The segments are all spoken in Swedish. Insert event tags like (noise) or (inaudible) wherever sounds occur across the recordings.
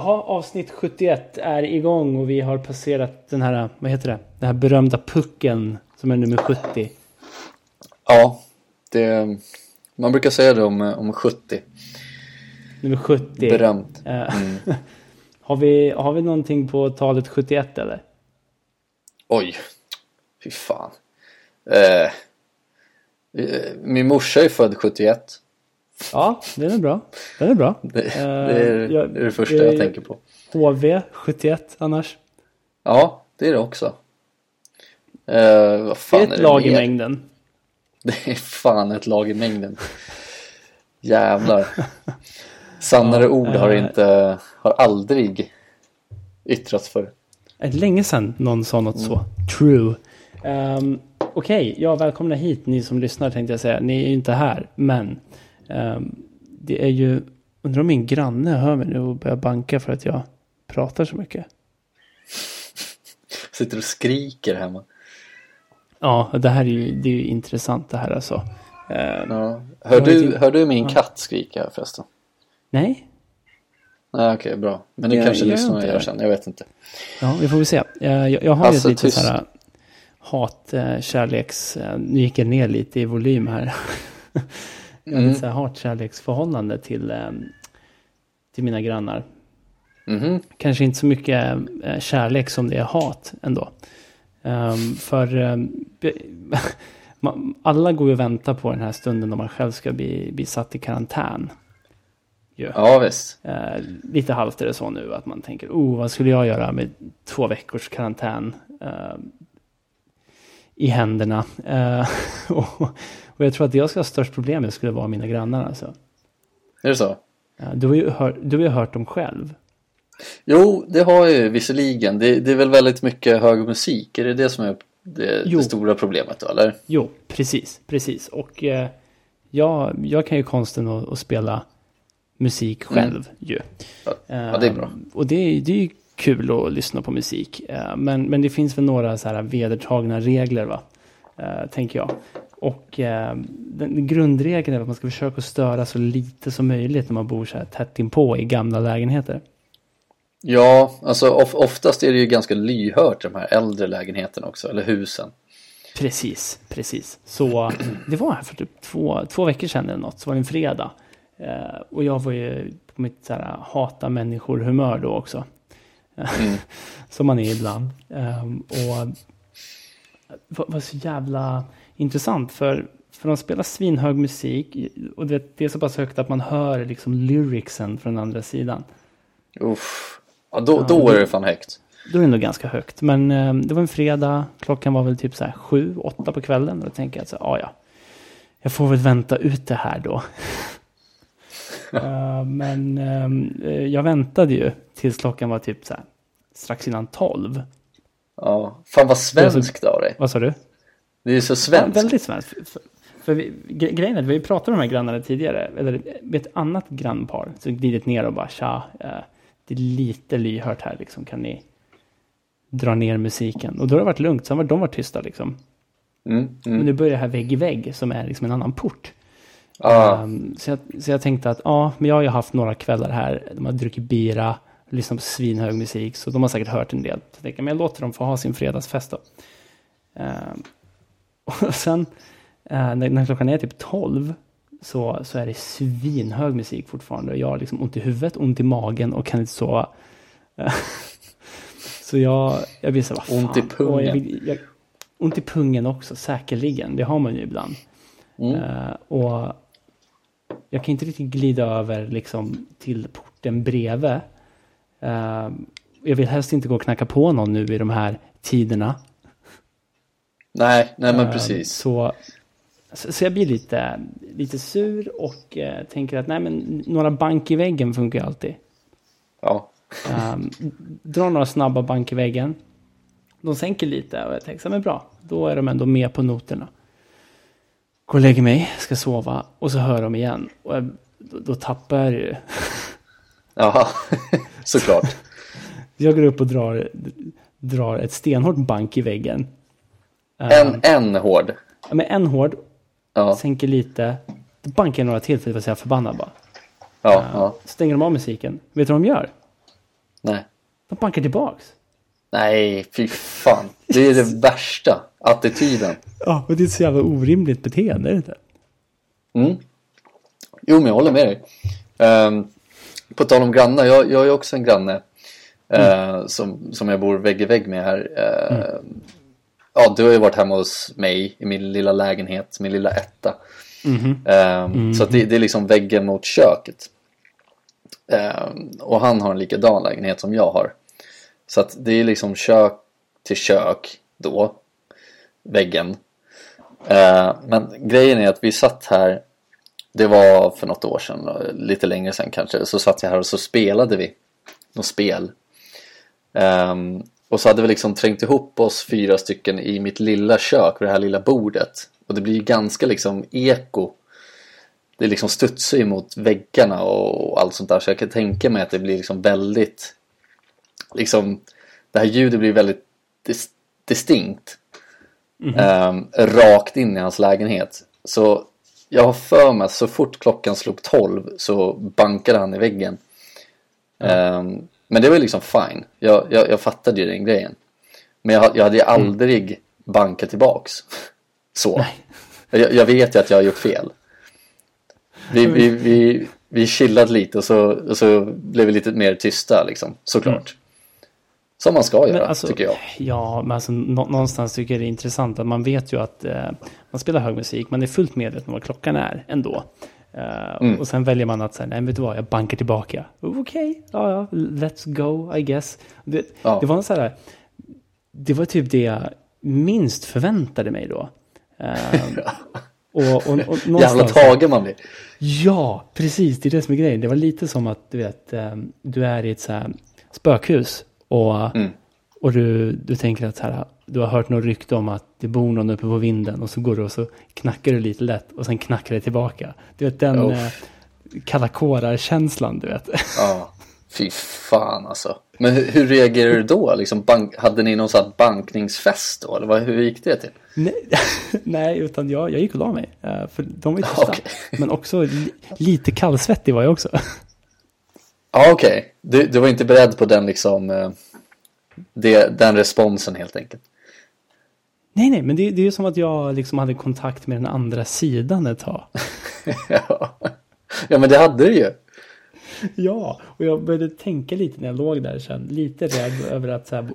Jaha, avsnitt 71 är igång och vi har passerat den här, vad heter det, den här berömda pucken som är nummer 70. Ja, det, man brukar säga det om, om 70. Nummer 70. Berömt. Eh, (laughs) har, vi, har vi någonting på talet 71 eller? Oj, fy fan. Eh, eh, min morsa är född 71. Ja, den är bra. Den är bra. Det, Eh, det, är, jag- det är det första jag- tänker på. HV 71 annars. Ja, det är det också. Vad Det är ett det lag i mer? mängden. (laughs) Det är fan ett lag i mängden. Jävlar. Sannare Ja, ord har eh. inte, har aldrig yttrats för. Det är länge sedan någon sa något så. True. Um, Okej, ja välkomna hit ni som lyssnar tänkte jag säga. Ni är ju inte här, men det är ju, undrar om min granne hör mig nu och börjar banka för att jag pratar så mycket. (laughs) Sitter och skriker hemma. Ja, det här är ju, det är ju intressant det här alltså. Ehm, Ja. Hör, du, inte. hör du min katt skrika förresten? nej, Nej okej, bra. Men det Jag- kanske gör lyssnarna gör sen, jag vet inte. ja, vi får väl se. Eh, jag, jag har Alltså, ju lite tyst. så här hat, eh, kärleks, eh, nu gick jag ner lite i volym här. (laughs) Jag har Mm. ett så här hat-kärleksförhållande till, eh, till mina grannar. Mhm. Kanske inte så mycket eh, kärlek som det är hat ändå. Ehm, för (laughs) man, alla går ju och väntar på den här stunden då man själv ska bli, bli satt i karantän. Ja visst. Eh, lite halvt är det så nu att man tänker, oh vad skulle jag göra med två veckors karantän eh, i händerna. (laughs) Och, och jag tror att det jag ska ha störst problem med skulle vara mina grannar alltså. Är det så? Eh, du, har ju hört, du har ju hört dem själv. Jo, det har jag ju visserligen. Det, det är väl väldigt mycket hög musik. Är det det som är det, det stora problemet då, eller? Jo, precis, precis. Och eh, jag, jag kan ju konsten att, att spela musik själv ju. Ja, ja, det är bra. Eh, Och det, är- det är ju kul att lyssna på musik. Eh, men, men det finns väl några så här vedertagna regler, va? Eh, tänker jag. Och eh, den grundregeln är att man ska försöka störa så lite som möjligt när man bor så här tätt inpå i gamla lägenheter. Ja, alltså of, oftast är det ju ganska lyhört de här äldre lägenheterna också, eller husen. Precis, precis. Så det var här för typ två, två veckor sedan eller något, så var det en fredag. Eh, och jag var ju på mitt så här, hata människor-humör då också. Mm. (laughs) Som man är ibland. Ehm, och det var så jävla intressant för, för de spelar svinhög musik och det, det är så pass högt att man hör liksom lyricsen från andra sidan. Uff. Ja, då, då är det fan högt. Då är det nog ganska högt. Men eh, det var en fredag, klockan var väl typ så här sju, åtta på kvällen. Och då tänker jag att ah, ja, jag får väl vänta ut det här då. (laughs) Eh, men eh, jag väntade ju tills klockan var typ så här, strax innan tolv. Ja. Fan vad svenskt av dig. Vad sa du? Det är så Ja, svenskt. väldigt svenskt. För, för, vi, gre- grejen är att vi pratat med de här grannarna tidigare. Eller ett annat grannpar. Så glidit ner och bara tja. Eh, det är lite lyhört här liksom. Kan ni dra ner musiken? Och då har det varit lugnt. Sen har de varit tysta liksom. Mm, Men mm. nu börjar det här vägg i vägg som är liksom en annan port. Ah, Ehm, så, jag, så jag tänkte att ja, men jag har ju haft några kvällar här. De har druckit bira, lyssnat på svinhög musik. Så de har säkert hört en del. Så jag tänker, men jag låter dem få ha sin fredagsfest då. Ehm, (laughs) och sen eh, när, när klockan är typ 12 så, så är det svinhög musik fortfarande. Jag har liksom ont i huvudet, ont i magen och kan inte sova. (laughs) Så jag, jag blir så vad fan. Ont i pungen. Jag, jag, ont i pungen också, säkerligen. Det har man ju ibland. mm. Eh, och jag kan inte riktigt glida över liksom till porten bredvid. Eh, jag vill helst inte gå och knacka på någon nu i de här tiderna. Nej, nej men Eh, precis. Så, så, jag blir lite, lite sur och eh, tänker att nej men några bank i väggen funkar ju alltid. Ja. Um, dra några snabba bank i väggen. De sänker lite och jag tänker så men bra, då är de ändå med på noterna. Går och lägger mig, ska sova och så hör de igen. Och jag, då, då tappar jag ju. Jaha, (laughs) såklart. Jag går upp och drar, drar ett stenhårt bank i väggen. En, en hård. Ja, men en hård, Ja, sänker lite. Bankar några till för att här förbannad bara. ja, ja. Stänger de av musiken. Vet du vad de gör? Nej. De bankar tillbaks. Nej, fy fan. Det är det (laughs) värsta. Attityden. Ja, och det är ett så jävla orimligt beteende, är det inte? Mm. Jo, men jag håller med dig. Um, på tal om grannar, jag, jag är också en granne. Uh, som, som jag bor vägg i vägg med här. Uh, mm. Ja, du har ju varit hemma hos mig i min lilla lägenhet, min lilla etta. Mm -hmm. um, mm. Så det, det, är liksom väggen mot köket. Um, och han har en likadan lägenhet som jag har. Så att det är liksom kök till kök då. Väggen. Uh, men grejen är att vi satt här. Det var för något år sedan, lite längre sedan kanske. Så satt jag här och så spelade vi något spel. Um, och så hade vi liksom trängt ihop oss fyra stycken i mitt lilla kök vid det här lilla bordet. Och det blir ju ganska liksom eko. Det liksom studsar ju mot väggarna och allt sånt där. Så jag kan tänka mig att det blir liksom väldigt liksom det här ljudet blir väldigt dis distinkt. Mm -hmm. um, rakt in i hans lägenhet. Så jag har för mig att så fort klockan slog 12 så bankade han i väggen. Mm. Um, men det var liksom fine. Jag, jag, jag fattade ju den grejen. Men jag, jag hade ju mm. aldrig mm. bankat tillbaks. (laughs) Så. Jag, jag, vet ju att jag har gjort fel. Vi, vi, vi, vi chillade lite och så, och så blev vi lite mer tysta liksom. Såklart. Mm. Som man ska göra, alltså, tycker jag. Ja, men alltså, någonstans tycker jag det är intressant att man vet ju att eh, man spelar hög musik, man är fullt medveten om vad klockan är ändå. Uh, mm. Och sen väljer man att säga, nej vet du vad, jag bankar tillbaka. Okej, okay, ja, ja, let's go, I guess. Det, ja. det var så här, det var typ det jag minst förväntade mig då. Uh, och, och, och (laughs) Jävla tagen man blir. Ja, precis, det är det som är grejen. Det var lite som att du vet, um, du är i ett så här spökhus och, mm. och du, du tänker att så här, du har hört något rykte om att det bor någon uppe på vinden och så går du och så knackar du lite lätt och sen knackar det tillbaka. Du vet den oh. eh, kalla kårar-känslan, du vet. (laughs) Ja, fy fan alltså. Men hur, hur reagerade du då? Liksom bank, hade ni någon sån bankningsfest då? Eller vad, hur gick det till? Nej, (laughs) nej utan jag, jag gick och la mig. Uh, för de var ju tysta. Okay. (laughs) Men också li, lite kallsvettig var jag också. Ja, okej. Okay. Du, du var inte beredd på den liksom... Uh, det, den responsen helt enkelt. Nej, nej, men det, det är ju som att jag liksom hade kontakt med den andra sidan ett tag. ja. (laughs) ja, men det hade du ju. Ja, och jag började tänka lite när jag låg där sen. Lite rädd över att så här,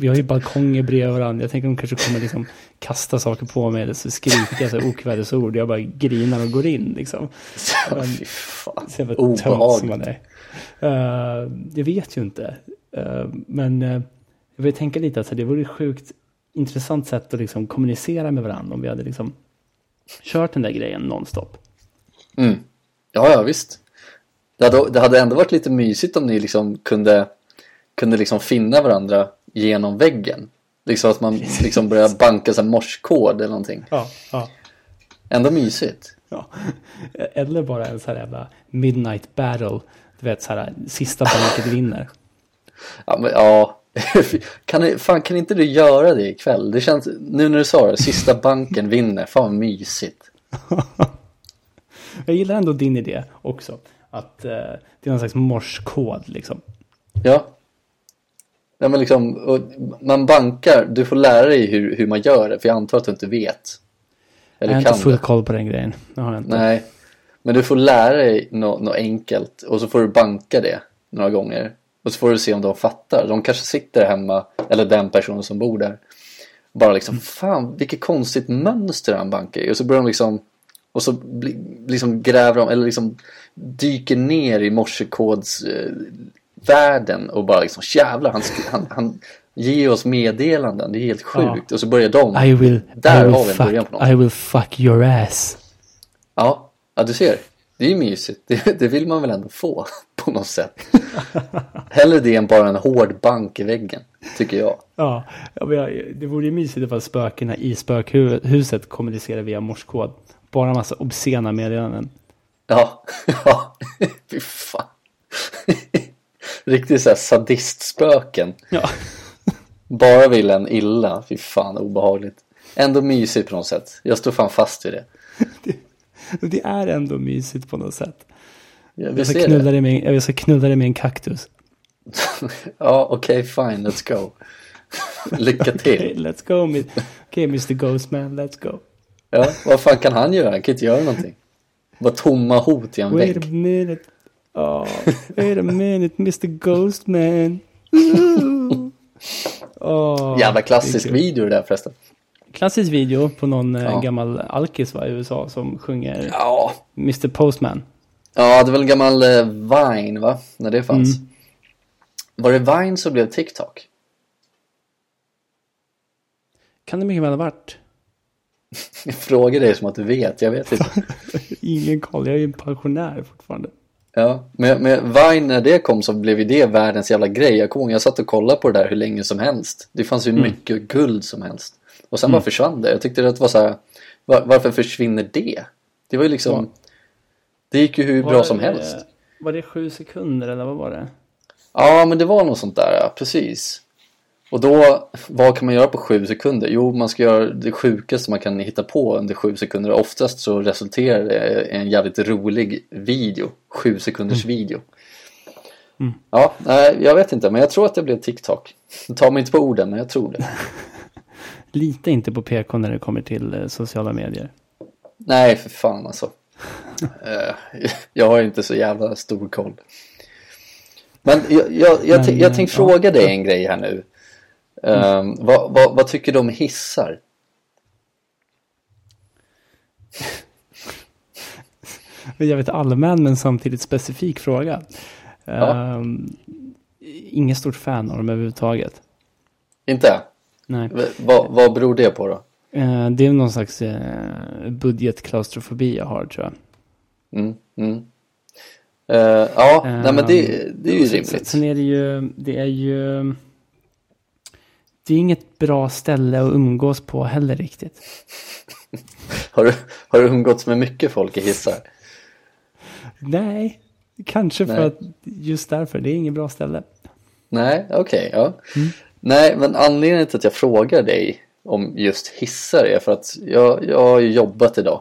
vi har ju balkonger bredvid varandra. Jag tänker att de kanske kommer liksom kasta saker på mig eller så skrika så okvädesord. Jag bara grinar och går in liksom. (laughs) Ja, fy fan. Så Obehagligt. Uh, jag vet ju inte. Uh, men uh, jag började tänka lite att det vore sjukt intressant sätt att liksom kommunicera med varandra om vi hade liksom kört den där grejen nonstop. Mm. Ja, ja, visst. Det hade, det hade ändå varit lite mysigt om ni liksom kunde, kunde liksom finna varandra genom väggen. Liksom att man liksom börjar banka så morskod eller någonting. Ja, ja. Ändå mysigt. Ja. Eller bara en sån här jävla midnight battle. Du vet så här, sista banket vinner. Ja, men, ja (laughs) kan, fan, kan inte du göra det ikväll? Det känns, nu när du sa det, sista (laughs) banken vinner, fan vad mysigt. (laughs) Jag gillar ändå din idé också. Att eh, det är någon slags morskod liksom. Ja. Ja men liksom, man bankar, du får lära dig hur, hur man gör det, för jag antar att du inte vet. Eller jag har inte full koll på den grejen. Det. Nej. Men du får lära dig något, något enkelt och så får du banka det några gånger. Och så får du se om de fattar. De kanske sitter hemma, eller den personen som bor där. Bara liksom, mm. fan vilket konstigt mönster han bankar i. Och så börjar de liksom, och så bli, liksom gräver de, eller liksom dyker ner i morsekodsvärlden eh, och bara liksom jävlar, han, han, han ger oss meddelanden, det är helt sjukt. Ja. Och så börjar de, I will, där I will har vi en början på något. I will fuck your ass. Ja, ja du ser. Det är ju mysigt. Det, det, vill man väl ändå få (laughs) på något sätt. (laughs) Hellre det än bara en hård bank i väggen, tycker jag. Ja, det vore ju mysigt ifall spökena i spökhuset kommunicerar via morskod. Bara massa obscena meddelanden. Ja, (laughs) ja, fy fan. (laughs) Riktigt såhär sadistspöken. Ja. Bara vill en illa, fy fan obehagligt. Ändå mysigt på något sätt. Jag står fan fast vid det. Det är ändå mysigt på något sätt. Ja, jag, ska knulla dig med, jag ska knulla dig med en kaktus. (laughs) ja, okej, okay, fine, let's go. (laughs) Lycka till. okay, let's go. Okej, okay, Mr Ghostman, let's go. Ja, vad fan kan han göra? Han kan inte göra någonting. Bara tomma hot i en Wait vägg. a minute. Oh, (laughs) wait a minute, Mr Ghostman. oh, Jävla klassisk video det där förresten. Klassisk video på någon eh, Ja. gammal alkis va, i USA som sjunger Ja. Mr Postman. Ja, det var en gammal eh, Vine, va? När det fanns. Mm. Var det Vine som blev TikTok? Kan det mycket väl ha varit? (laughs) Jag frågar dig som att du vet, jag vet inte. (laughs) Ingen koll, jag är ju en pensionär fortfarande. Ja, men, men Vine när det kom så blev ju det världens jävla grej. Jag kommer ihåg, jag satt och kollade på det där hur länge som helst. Det fanns ju mycket guld som helst. Och sen bara försvann det. Jag tyckte det var så här, var, varför försvinner det? Det var ju liksom, Ja. Det gick ju hur bra Var som det- helst. Var det sju sekunder eller vad var det? Ja, men det var något sånt där, ja, precis. Och då, vad kan man göra på sju sekunder? Jo, man ska göra det sjukaste man kan hitta på under sju sekunder. Oftast så resulterar det i en jävligt rolig video. Sju sekunders video. Ja, nej, jag vet inte, men jag tror att det blev TikTok. Ta mig inte på orden, men jag tror det. (laughs) Lita inte på PK när det kommer till eh, sociala medier. Nej, för fan alltså. Eh, (laughs) jag har inte så jävla stor koll. Men jag, jag, jag, Men, jag tänkte ja. fråga dig en grej här nu. Um, vad, vad, vad tycker du om hissar? (laughs) Jag vet allmän men samtidigt specifik fråga. Ja. Ehm, ingen stort fan av dem överhuvudtaget. Inte? Nej. V- vad, vad beror det på då? Eh, det är någon slags uh, budgetklaustrofobi jag har tror jag. Mm, mm. Eh, ja, nej men det, det är ju rimligt. Sen är det ju, det är ju, det är inget bra ställe att umgås på heller riktigt. (laughs) Har du, har du umgåtts med mycket folk i hissar? Nej, kanske för Nej. att just därför, det är inget bra ställe. Nej, okej, ja. Mm. Nej, men anledningen till att jag frågar dig om just hissar är för att jag, jag har ju jobbat idag.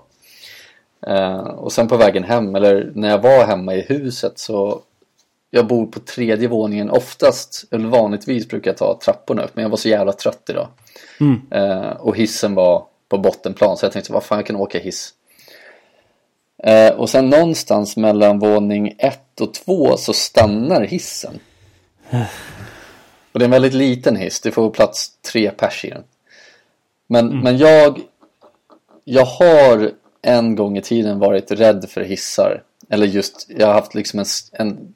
Eh, och sen på vägen hem, eller när jag var hemma i huset så jag bor på tredje våningen oftast, eller vanligtvis brukar jag ta trapporna upp, men jag var så jävla trött idag. Mm. Eh, och hissen var på bottenplan så jag tänkte vad fan jag kan åka hiss. Eh, och sen någonstans mellan våning ett och två så stannar hissen. Och det är en väldigt liten hiss, det får plats tre pers i den. Men, men jag, jag har en gång i tiden varit rädd för hissar. Eller just, jag har haft liksom en, en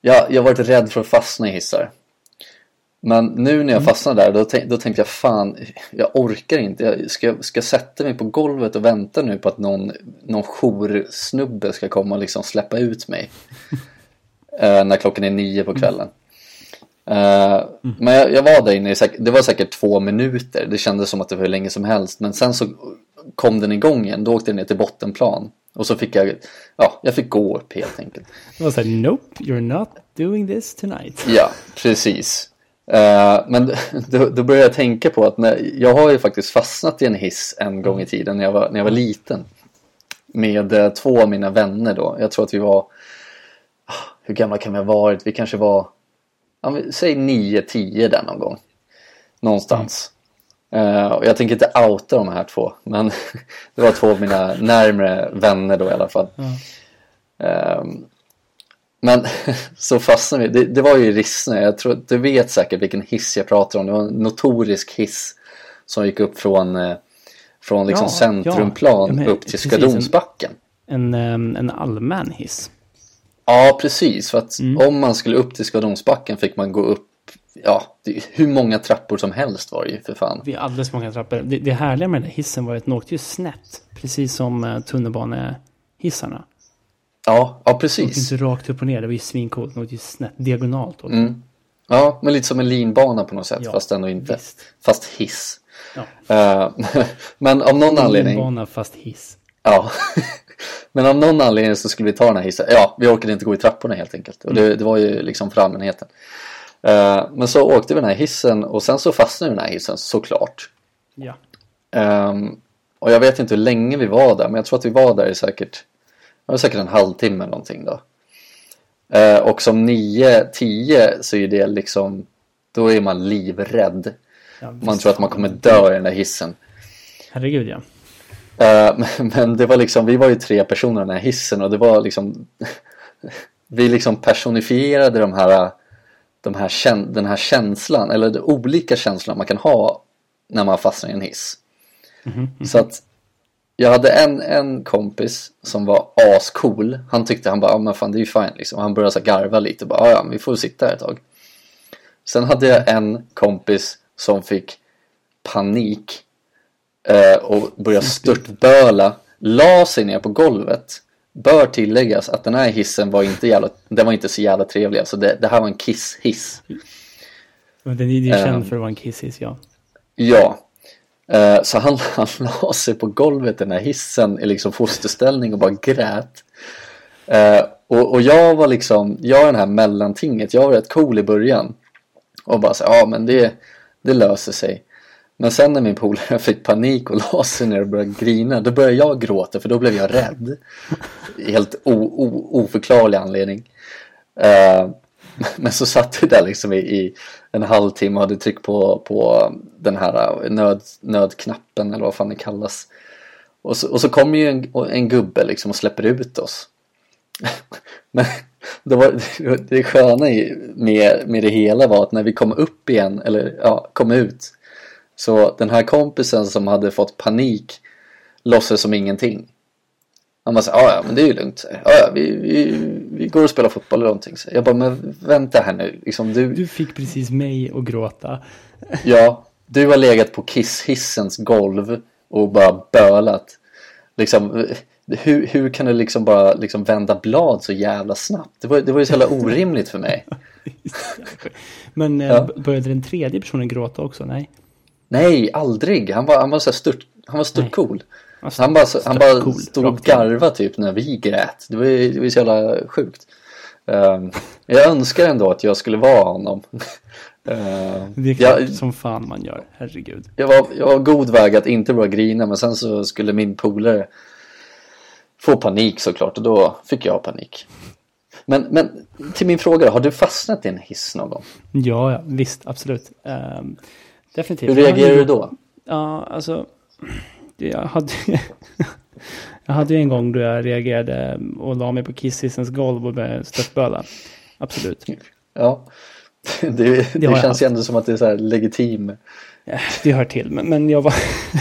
jag, jag har varit rädd för att fastna i hissar. Men nu när jag fastnade där, då, tänk, då tänkte jag fan, jag orkar inte. Jag ska, ska jag sätta mig på golvet och vänta nu på att någon, någon joursnubbe ska komma och liksom släppa ut mig. (laughs) eh, när klockan är nio på kvällen. Eh, Men jag, jag var där inne, det var säkert två minuter. Det kändes som att det var hur länge som helst. Men sen så kom den igång igen, då åkte den ner till bottenplan. Och så fick jag, ja, jag fick gå upp helt enkelt. Det var så här, nope, you're not doing this tonight. Ja, precis. Eh, men då, då började jag tänka på att när, jag har ju faktiskt fastnat i en hiss en gång i tiden när jag var, när jag var liten. Med eh, två av mina vänner då. Jag tror att vi var, ah, hur gamla kan vi ha varit? Vi kanske var, säg 9-10 där någon gång. Någonstans. Eh, och jag tänker inte outa de här två, men (laughs) det var två av mina närmre vänner då i alla fall. Ja. Ehm, men (laughs) så fastnade vi. Det, det var ju Rissne. Jag tror du vet säkert vilken hiss jag pratar om. Det var en notorisk hiss som gick upp från, eh, från liksom Ja, centrumplan ja, men upp till en- Skadonsbacken. En, ehm, en allmän hiss. Ja, precis. För att Mm. om man skulle upp till Skadonsbacken fick man gå upp Ja, hur många trappor som helst var det ju för fan. Det är alldeles många trappor. Det, det härliga med den hissen var att den åkte ju snett. Precis som uh, tunnelbanehissarna. Ja, ja Den åkte precis. inte rakt upp och ner. Det var ju svincoolt. Den åkte ju snett. Diagonalt. Mm. Ja, men lite som en linbana på något sätt. Ja, fast ändå inte. visst. Fast hiss. Ja. Eh, (laughs) men av någon anledning. Linbana fast hiss. Ja. (laughs) Men av någon anledning så skulle vi ta den här hissen. Ja, vi orkade inte gå i trapporna helt enkelt. Och det, det var ju liksom för allmänheten. Eh, men så åkte vi den här hissen och sen så fastnade vi den här hissen såklart. Ja. Ehm, och jag vet inte hur länge vi var där, men jag tror att vi var där i säkert, var säkert en halvtimme eller någonting då. Eh, och som 9-10 så är det liksom, då är man livrädd. Ja, Man tror att man kommer dö i den där hissen. Herregud ja. Eh, men- det var liksom, vi var ju tre personer i den här hissen och det var liksom (laughs) Vi liksom personifierade de här, de här den här känslan, eller de olika känslorna man kan ha när man fastnar i en hiss. Så att jag hade en, en kompis som var ascool. Han tyckte, han bara, ja men fan det är ju fine liksom. Han började så garva lite bara, ja ja, vi får sitta här ett tag. Sen hade jag en kompis som fick panik och började störtböla, la sig ner på golvet. Bör tilläggas att den här hissen var inte, jävla, den var inte så jävla trevlig. Alltså det, det här var en kiss-hiss. Den är ju känd Ehm. för att vara en kisshiss ja. Ja. Eh, Så han, (laughs) han la sig på golvet i den här hissen i liksom fosterställning och bara grät. Eh, Och, och jag var liksom, jag är den här mellantinget, jag var rätt cool i början. Och bara så ja men det, det löser sig. Men sen när min polare fick panik och la sig ner och började grina, då började jag gråta för då blev jag rädd. Helt o, o, oförklarlig anledning. Uh, men så satt vi där liksom i, i en halvtimme och hade tryckt på, på den här eh, nöd, nödknappen eller vad fan det kallas. Och så, och så kommer ju en, en gubbe liksom och släpper ut oss. (laughs) Men det, var, det sköna med, med det hela var att när vi kom upp igen, eller ja, kom ut. Så den här kompisen som hade fått panik låtsades som ingenting. Han bara så ja men det är ju lugnt. Ja ja vi, vi, vi går och spelar fotboll eller någonting. Så jag bara men vänta här nu. Liksom, du, Du fick precis mig att gråta. (laughs) Ja, du har legat på kisshissens golv och bara bölat. Liksom, hur, hur kan du liksom bara liksom vända blad så jävla snabbt? Det var, det var ju så jävla orimligt för mig. (laughs) Men eh, Ja. började den tredje personen gråta också? Nej. Nej, aldrig. Han var, han var så stört, han var stört cool. Alltså, Han bara, han bara cool, stod och garvade typ när vi grät. Det var ju, det var så jävla sjukt. Ehm, jag önskar ändå att jag skulle vara honom. (laughs) Ehm, Det är klart jag, som fan man gör. Herregud. jag, var, jag var god väg att inte börja grina men sen så skulle min polare få panik såklart och då fick jag panik. Men, men till min fråga har du fastnat i en hiss någon gång? Ja, ja visst, absolut. Ehm, definitivt. Hur reagerar du då? Ja, alltså. det- Jag hade, (laughs) jag hade ju en gång då jag reagerade och la mig på kisshissens golv och började störtböla. Absolut. Ja, (laughs) det, det, jag känns ju ändå som att det är så här legitim. Det hör till, men, men jag, var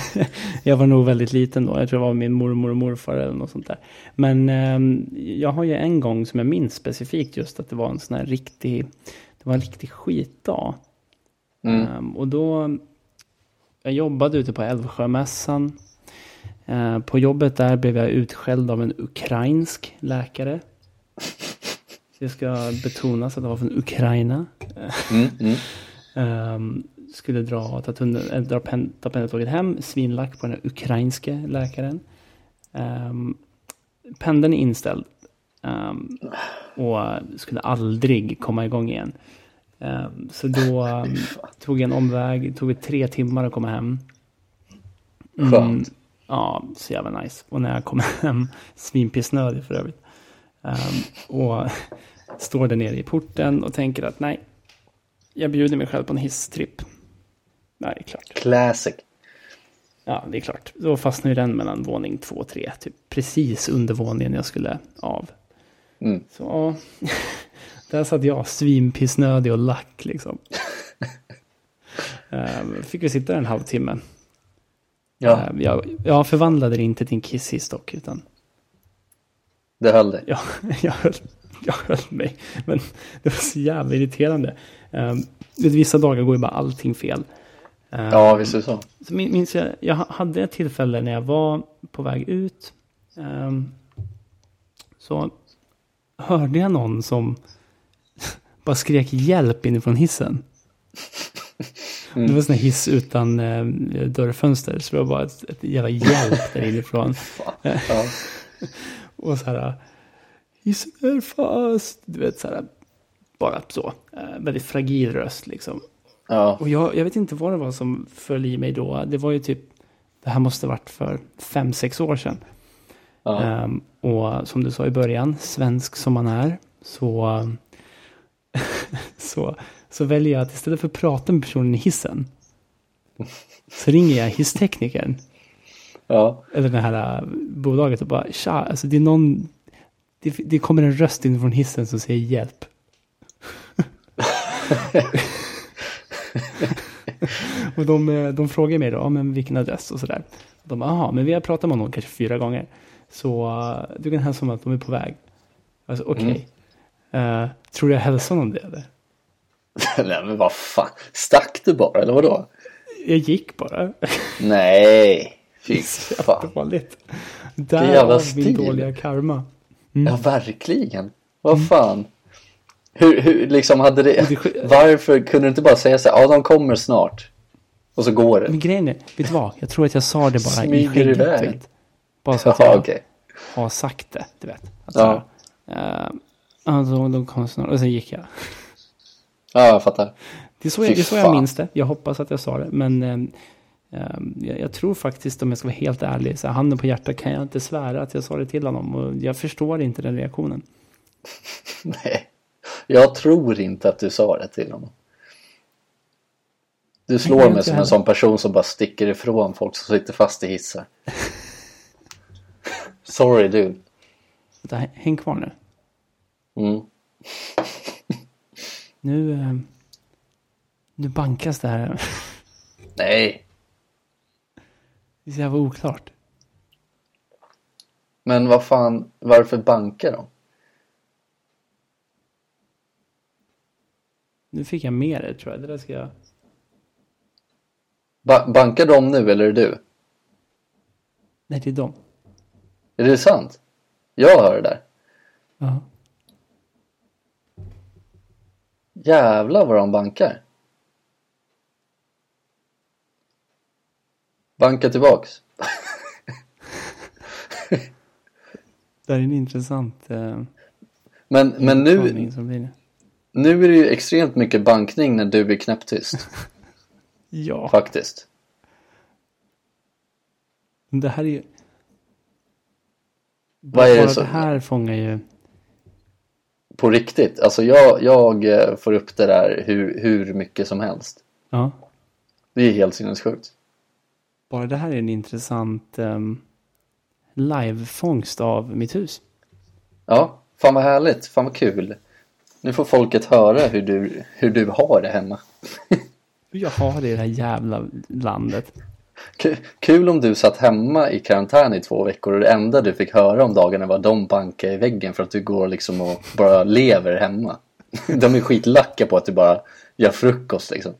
(laughs) jag var nog väldigt liten då. Jag tror det var min mormor och morfar eller något sånt där. Men ehm, jag har ju en gång som jag minns specifikt just att det var en sån här riktig, det var en riktig skitdag. Mm. Ehm, och då, jag jobbade ute på Älvsjömässan. Eh, på jobbet där blev jag utskälld av en ukrainsk läkare. Det ska betonas att det var från Ukraina. Mm, mm. Ehm, skulle dra, ta, tunnel, dra pen, ta pendeltåget hem, svinlack på den ukrainske läkaren. Um, pendeln är inställd. Ehm, och skulle aldrig komma igång igen. Ehm, så då (laughs) um, tog jag en omväg, tog det tre timmar att komma hem. Skönt. ja, så jävla nice. Och när jag kom hem, (laughs) svinpissnödig för övrigt. Ehm, och (laughs) står där nere i porten och tänker att nej, jag bjuder mig själv på en hisstripp. Nej, det är klart. Classic. Ja, det är klart. Då fastnar ju den mellan våning två och tre. Typ precis under våningen jag skulle av. Mm. Så ja, där satt jag svinpissnödig och lack liksom. (laughs) Ehm, Fick vi sitta en halvtimme. Ja, Ehm, Jag, jag förvandlade det inte till en kisshiss dock, utan det höll dig. Ja, (laughs) jag höll, jag höll mig. Men det var så jävla irriterande. Um, vissa dagar går ju bara allting fel. Ehm, Ja, visst är det så. så min- minns jag, jag hade ett tillfälle när jag var på väg ut. ehm, så hörde jag någon som bara skrek hjälp inifrån hissen. Det var en sån här hiss utan eh, dörrfönster. Så det var bara ett, ett jävla hjälp där inifrån. (laughs) Ja. (laughs) Och så här, hissen är fast. Du vet så här, bara så. Eh, väldigt fragil röst liksom. Ja. Och jag, jag vet inte vad det var som föll i mig då. Det var ju typ, det här måste varit för fem, sex år sedan. Ja. Ehm, och som du sa i början, svensk som man är, så, (laughs) så, så väljer jag att istället för att prata med personen i hissen så ringer jag hissteknikern. Ja. Eller det här äh, bolaget och bara tja, alltså det är någon, det, det kommer en röst in från hissen som säger hjälp. (laughs) och de, eh, de frågar mig då, ja, men vilken adress och sådär. De bara, aha, men vi har pratat med honom kanske fyra gånger. Så uh, du kan hälsa honom att de är på väg. Alltså okej. Okay. Uh, tror du jag hälsar honom det eller? (laughs) Nej men vad fan, stack du bara eller vadå? Jag gick bara. Nej, (laughs) fy fan. Dåligt. Därav min dåliga karma. Mm. Ja, verkligen. Vad fan. Hur, hur liksom hade det... Varför kunde du inte bara säga så här, ja de kommer snart. Och så går det. Men grejen är, vet du vad? Jag tror att jag sa det bara Smyger i skägget. iväg. Bara så att (laughs) jag Ja, okej. har sagt det, du vet. Att Ja. så uh, alltså, de kom snart. Och sen gick jag. Ja, jag fattar. Det är så, jag, det är så jag minns det. Jag hoppas att jag sa det. Men ehm, jag, jag tror faktiskt, om jag ska vara helt ärlig, så här, handen på hjärtat kan jag inte svära att jag sa det till honom. Och jag förstår inte den reaktionen. (laughs) Nej. Jag tror inte att du sa det till honom. Du slår inte mig som en sån person som bara sticker ifrån folk som sitter fast i hissar. (laughs) Sorry. Vänta, häng kvar nu. Mm. (laughs) Nu, ehm, nu bankas det här. Nej. Det är så jävla oklart. Men vad fan, varför banka då? Nu fick jag med det tror jag. Det där ska jag... Ba bankar de nu eller är det du? Nej, det är dem. Är det sant? Jag hör det där. Ja. Jävlar vad de bankar. Banka tillbaks. (laughs) Det är en intressant eh, Men, men nu, nu är det ju extremt mycket bankning när du är knäpptyst. (laughs) Ja, Faktiskt. det här är ju... Vad är det Bara så- det här fångar ju... På riktigt. Alltså jag, jag eh, får upp det där hur, hur mycket som helst. Ja. Det är helt sinnessjukt. Bara det här är en intressant um, livefångst av mitt hus. Ja, fan vad härligt. Fan vad kul. Nu får folket höra hur du, hur du har det hemma. Hur (laughs) jag har det i det här jävla landet. Ku- Kul om du satt hemma i karantän i två veckor och det enda du fick höra om dagarna var de banka i väggen för att du går liksom och bara lever hemma. (laughs) De är skitlacka på att du bara gör frukost liksom.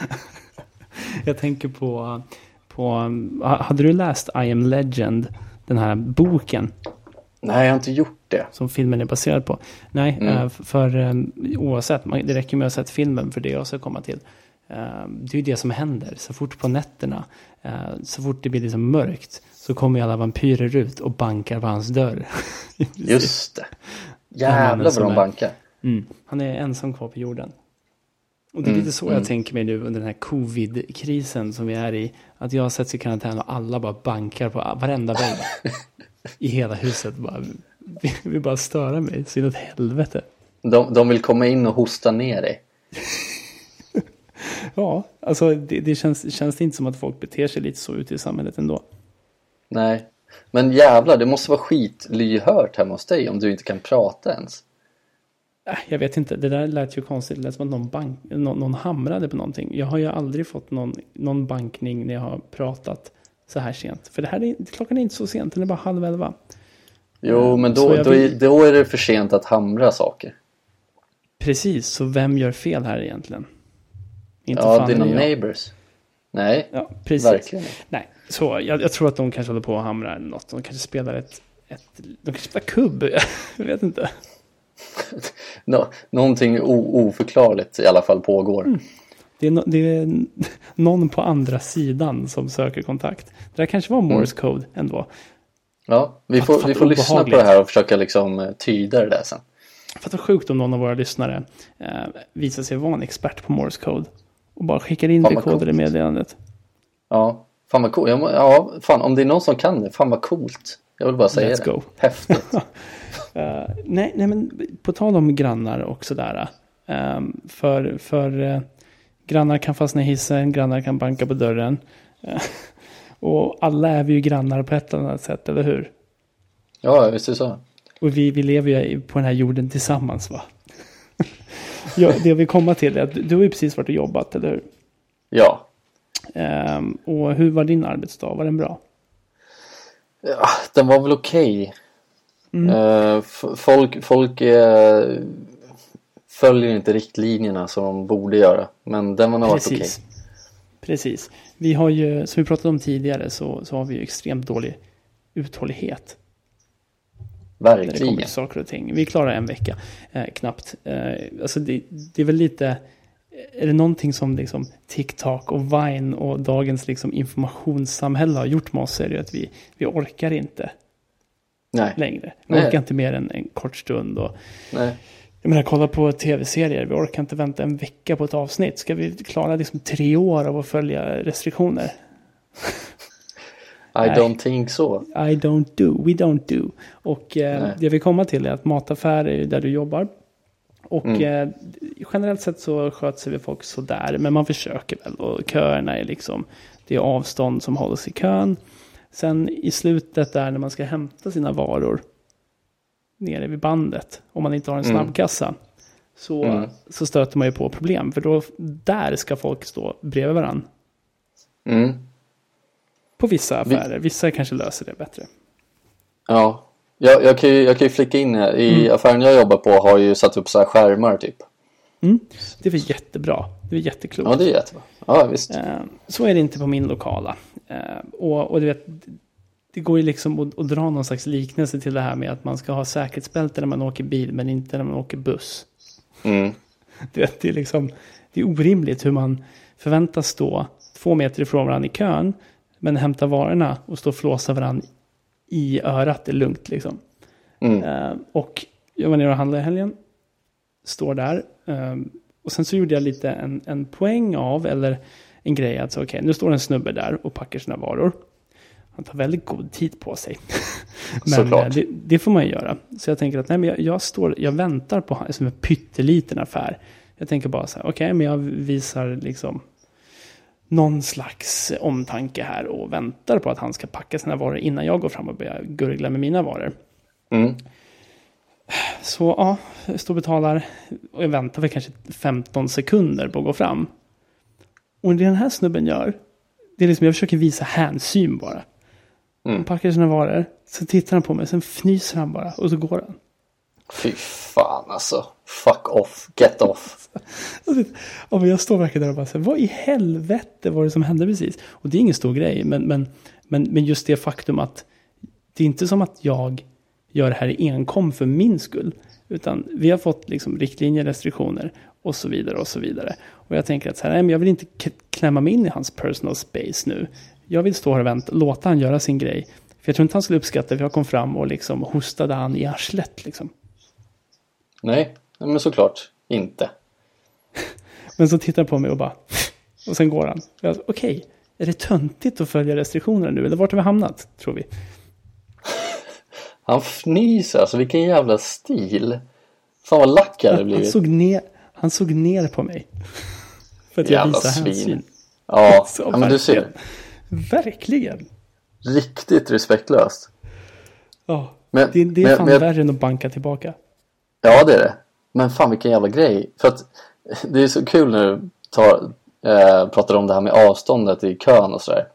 (laughs) Jag tänker på, på... ha- Hade du läst I am legend? Den här boken Nej, jag har inte gjort det. som filmen är baserad på. Nej, Mm. eh, för eh, oavsett, det räcker med att ha sett filmen för det jag ska komma till. Eh, Det är ju det som händer. Så fort på nätterna, eh, så fort det blir liksom mörkt, så kommer alla vampyrer ut och bankar på hans dörr. (laughs) Just det. Jävlar som vad de bankar. Mm. Han är ensam kvar på jorden. Och det är Mm, lite så mm. jag tänker mig nu under den här covid-krisen som vi är i. Att jag sätts i karantän och alla bara bankar på varenda vägg. (laughs) I hela huset. Bara, vi, vi bara störa mig så inåt helvete. De, de vill komma in och hosta ner dig. Ja, alltså det, det känns, känns det inte som att folk beter sig lite så ute i samhället ändå. Nej. Men jävlar, det måste vara skitlyhört hemma hos dig om du inte kan prata ens. Äh, Jag vet inte, det där lät ju konstigt. Det lät som att någon, bank, någon, någon hamrade på någonting. Jag har ju aldrig fått någon, någon bankning när jag har pratat så här sent. För det här är, klockan är inte så sent, den är bara halv elva. Jo, men Så då, då, vill- då är det för sent att hamra saker. Precis, så vem gör fel här egentligen? Inte Ja, dina neighbors. Nej, Ja, precis. verkligen. Nej, så jag, jag tror att de kanske håller på att hamra eller något. De kanske spelar ett, ett de kanske spelar kubb. (laughs) jag vet inte. (laughs) Nå, någonting oförklarligt i alla fall pågår. Mm. Det är, no, det är (laughs) någon på andra sidan som söker kontakt. Det där kanske var Morse code ändå. Ja, vi får, vi får lyssna på det här och försöka liksom eh, tyda det där sen. Är sjukt om någon av våra lyssnare eh, visar sig vara en expert på Morse code. Och bara skickar in det kodade meddelandet. Ja, fan vad coolt. Ja, fan om det är någon som kan det, fan vad coolt. Jag vill bara säga Let's det. go. Häftigt. Uh, (laughs) nej, nej, men på tal om grannar och sådär. Um, för för uh, grannar kan fastna i hissen, grannar kan banka på dörren. Uh, (laughs) och alla är vi ju grannar på ett eller annat sätt, eller hur? Ja, visst är det så. Och vi, vi lever ju på den här jorden tillsammans, va? Ja, det jag vill komma till är att du har ju precis varit och jobbat, eller hur? Ja. Um, och hur var din arbetsdag? Var den bra? Ja, den var väl okej. Okay. Mm. Uh, folk folk uh, följer inte riktlinjerna som de borde göra. Men den var nog okej. Okay. Precis. Vi har ju, som vi pratade om tidigare, så, så har vi ju extremt dålig uthållighet. Verkligen. När det kommer till saker och ting. Vi klarar en vecka, eh, knappt. Eh, alltså det, det, är väl lite, är det någonting som liksom TikTok och Vine och dagens liksom informationssamhälle har gjort med oss så är det att vi, vi orkar inte Nej. längre. Vi Nej. orkar inte mer än en kort stund. Och, Nej. Jag menar, kolla på tv-serier. Vi orkar inte vänta en vecka på ett avsnitt. Ska vi klara liksom tre år av att följa restriktioner? (laughs) I don't think so. I don't do. We don't do. Och eh, det vi kommer till är att mataffär är där du jobbar. Och mm. eh, generellt sett så sköter sig folk sådär. Men man försöker väl. Och köerna är liksom. Det är avstånd som hålls i kön. Sen i slutet där när man ska hämta sina varor. Nere vid bandet. Om man inte har en mm. snabbkassa. Mm. Så, mm. så stöter man ju på problem. För då där ska folk stå bredvid varandra. Mm. På vissa affärer. Vissa kanske löser det bättre. Ja, jag, jag, kan, ju, jag kan ju flicka in här. I mm. affären jag jobbar på har ju satt upp så här skärmar typ. Mm. Det är väl jättebra. Det är jätteklokt. Ja, det är jättebra. Ja, visst. Eh, så är det inte på min lokala. Eh, och, och du vet, det går ju liksom att, att, dra någon slags liknelse till det här med att man ska ha säkerhetsbälte när man åker bil men inte när man åker buss. Mm. (laughs) Du vet, det är liksom, det är orimligt hur man förväntas stå två meter ifrån varandra i kön men hämta varorna och stå och flåsa varandra i örat är lugnt liksom. Mm. Uh, och jag var nere och handlade i helgen. Står där. Uh, och sen så gjorde jag lite en, en poäng av, eller en grej att okej, okay, nu står en snubbe där och packar sina varor. Han tar väldigt god tid på sig. (laughs) men uh, det, det, får man ju göra. Så jag tänker att nej, men jag, jag står, jag väntar på som en pytteliten affär. Jag tänker bara så här, okej, okay, men jag visar liksom någon slags omtanke här och väntar på att han ska packa sina varor innan jag går fram och börjar gurgla med mina varor. Mm. Så ja, jag står och betalar och jag väntar väl kanske 15 sekunder på att gå fram. Och det den här snubben gör, det är liksom jag försöker visa hänsyn bara. Mm. Han packar sina varor, så tittar han på mig, sen fnyser han bara och så går han. Fy fan alltså. Fuck off, get off. (laughs) Alltså, ja, jag står verkligen där och bara, säger, vad i helvete var det som hände precis? Och det är ingen stor grej, men, men, men, men just det faktum att det är inte som att jag gör det här enkom för min skull. Utan vi har fått liksom riktlinjer, restriktioner och så vidare och så vidare. Och jag tänker att så här, nej, men jag vill inte klämma mig in i hans personal space nu. Jag vill stå här och vänta, låta han göra sin grej. För jag tror inte han skulle uppskatta att jag kom fram och liksom hostade han i arslet liksom. Nej, men såklart inte. (laughs) men så tittar han på mig och bara... Och sen går han. Okej, okay, är det töntigt att följa restriktionerna nu? Eller vart har vi hamnat, tror vi? (laughs) Han fnyser, alltså vilken jävla stil. Fan vad lack jag hade blivit. Han såg, ner, han såg ner på mig. (laughs) För att jävla jag svin. hänsyn. Ja, ja men du ser. Verkligen. Riktigt respektlöst. Ja, men, det, det är men, fan men, värre än att banka tillbaka. Ja, det är det. Men fan vilken jävla grej. För att det är så kul när du tar, eh, pratar om det här med avståndet i kön och sådär.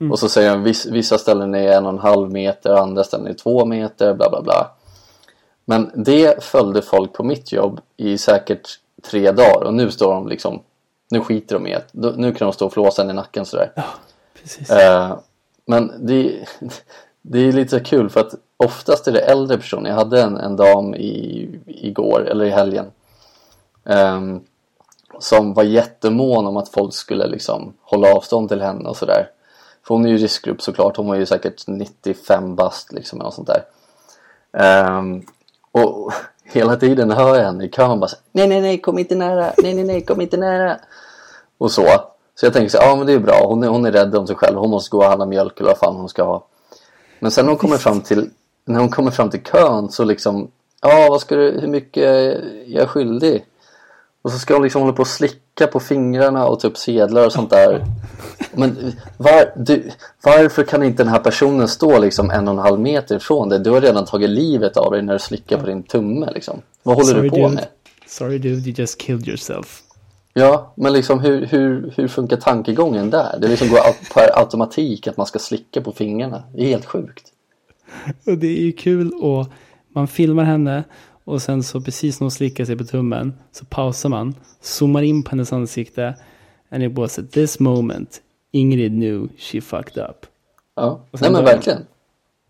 Mm. Och så säger de viss, vissa ställen är en och en halv meter, andra ställen är två meter, bla bla bla. Men det följde folk på mitt jobb i säkert tre dagar och nu står de liksom, nu skiter de i att, nu kan de stå och flåsa i nacken sådär. Ja, precis. Eh, men det, det är lite kul för att oftast är det äldre personer. Jag hade en, en dam i, igår, eller i helgen. Um, som var jättemån om att folk skulle liksom hålla avstånd till henne och sådär. För hon är ju riskgrupp såklart. Hon var ju säkert 95 bast liksom eller sånt där. Um, och (laughs) hela tiden hör jag henne i kön bara så, Nej, nej, nej, kom inte nära. Nej, nej, nej, kom inte nära. Och så. Så jag tänker så ja men det är bra. Hon är, hon är rädd om sig själv. Hon måste gå och handla mjölk eller vad fan hon ska ha. Men sen när hon kommer fram till när hon kommer fram till kön så liksom, ja vad ska du, hur mycket är jag skyldig? Och så ska hon liksom hålla på och slicka på fingrarna och ta upp sedlar och sånt där. Men var, du, varför kan inte den här personen stå liksom en och en halv meter ifrån dig? Du har redan tagit livet av dig när du slickar på din tumme liksom. Vad håller Sorry, du på dude. med? Sorry dude, you just killed yourself. Ja, men liksom hur, hur, hur funkar tankegången där? Det liksom går per automatik att man ska slicka på fingrarna. Det är helt sjukt. Och det är ju kul och man filmar henne och sen så precis när hon slickar sig på tummen så pausar man, zoomar in på hennes ansikte and it was at this moment Ingrid knew she fucked up. Ja, nej men verkligen.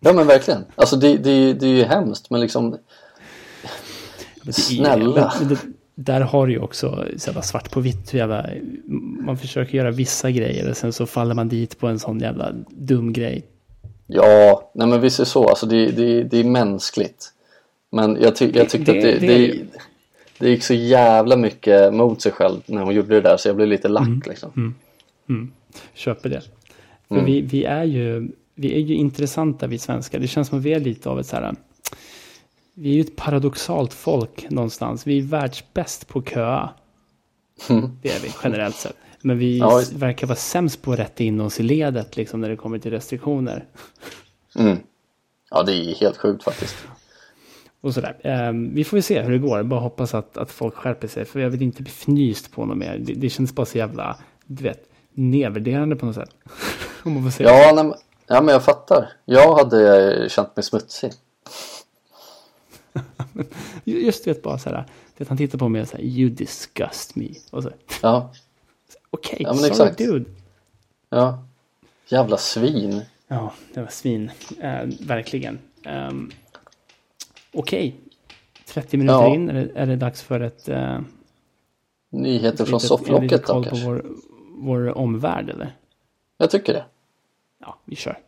Ja men verkligen. Alltså det, det, det är ju hemskt men liksom Men det är- Snälla. det, där har du ju också så jävla svart på vitt jävla, man försöker göra vissa grejer och sen så faller man dit på en sån jävla dum grej. Ja, nej men visst är så. Alltså det, det, det är mänskligt. Men jag, ty, jag tyckte Det- att det, det det, är det, det. gick så jävla mycket mot sig själv när hon gjorde det där så jag blev lite lack Mm. liksom. Köper det. För Mm. vi, vi, är ju, vi är ju intressanta vi svenskar. Det känns som att vi är lite av ett så här. Vi är ju ett paradoxalt folk någonstans. Vi är världsbäst på köa. Det är vi generellt sett. Men vi Ja, verkar vara sämst på att rätta in oss i ledet liksom när det kommer till restriktioner. Mm. Ja, det är helt sjukt faktiskt. Och sådär. Ehm, vi får väl se hur det går. Bara hoppas att, att folk skärper sig. För jag vill inte bli fnyst på något mer. Det, det känns bara så jävla, du vet, nedvärderande på något sätt. (laughs) Om man får säga Ja, nej, ja, men jag fattar. Jag hade känt mig smutsig. (laughs) Just vet bara så här. Det han tittar på mig och säger you disgust me. Och så. Ja, (laughs) Okej, Ja, men sorry exakt. dude. ja. Jävla svin. Ja, det var svin. Eh, verkligen. Um, Okej. 30 minuter Ja. in är det, är det dags för ett... Uh, Nyheter från sofflocket då kanske. vår, vår omvärld eller? Jag tycker det. Ja, vi kör.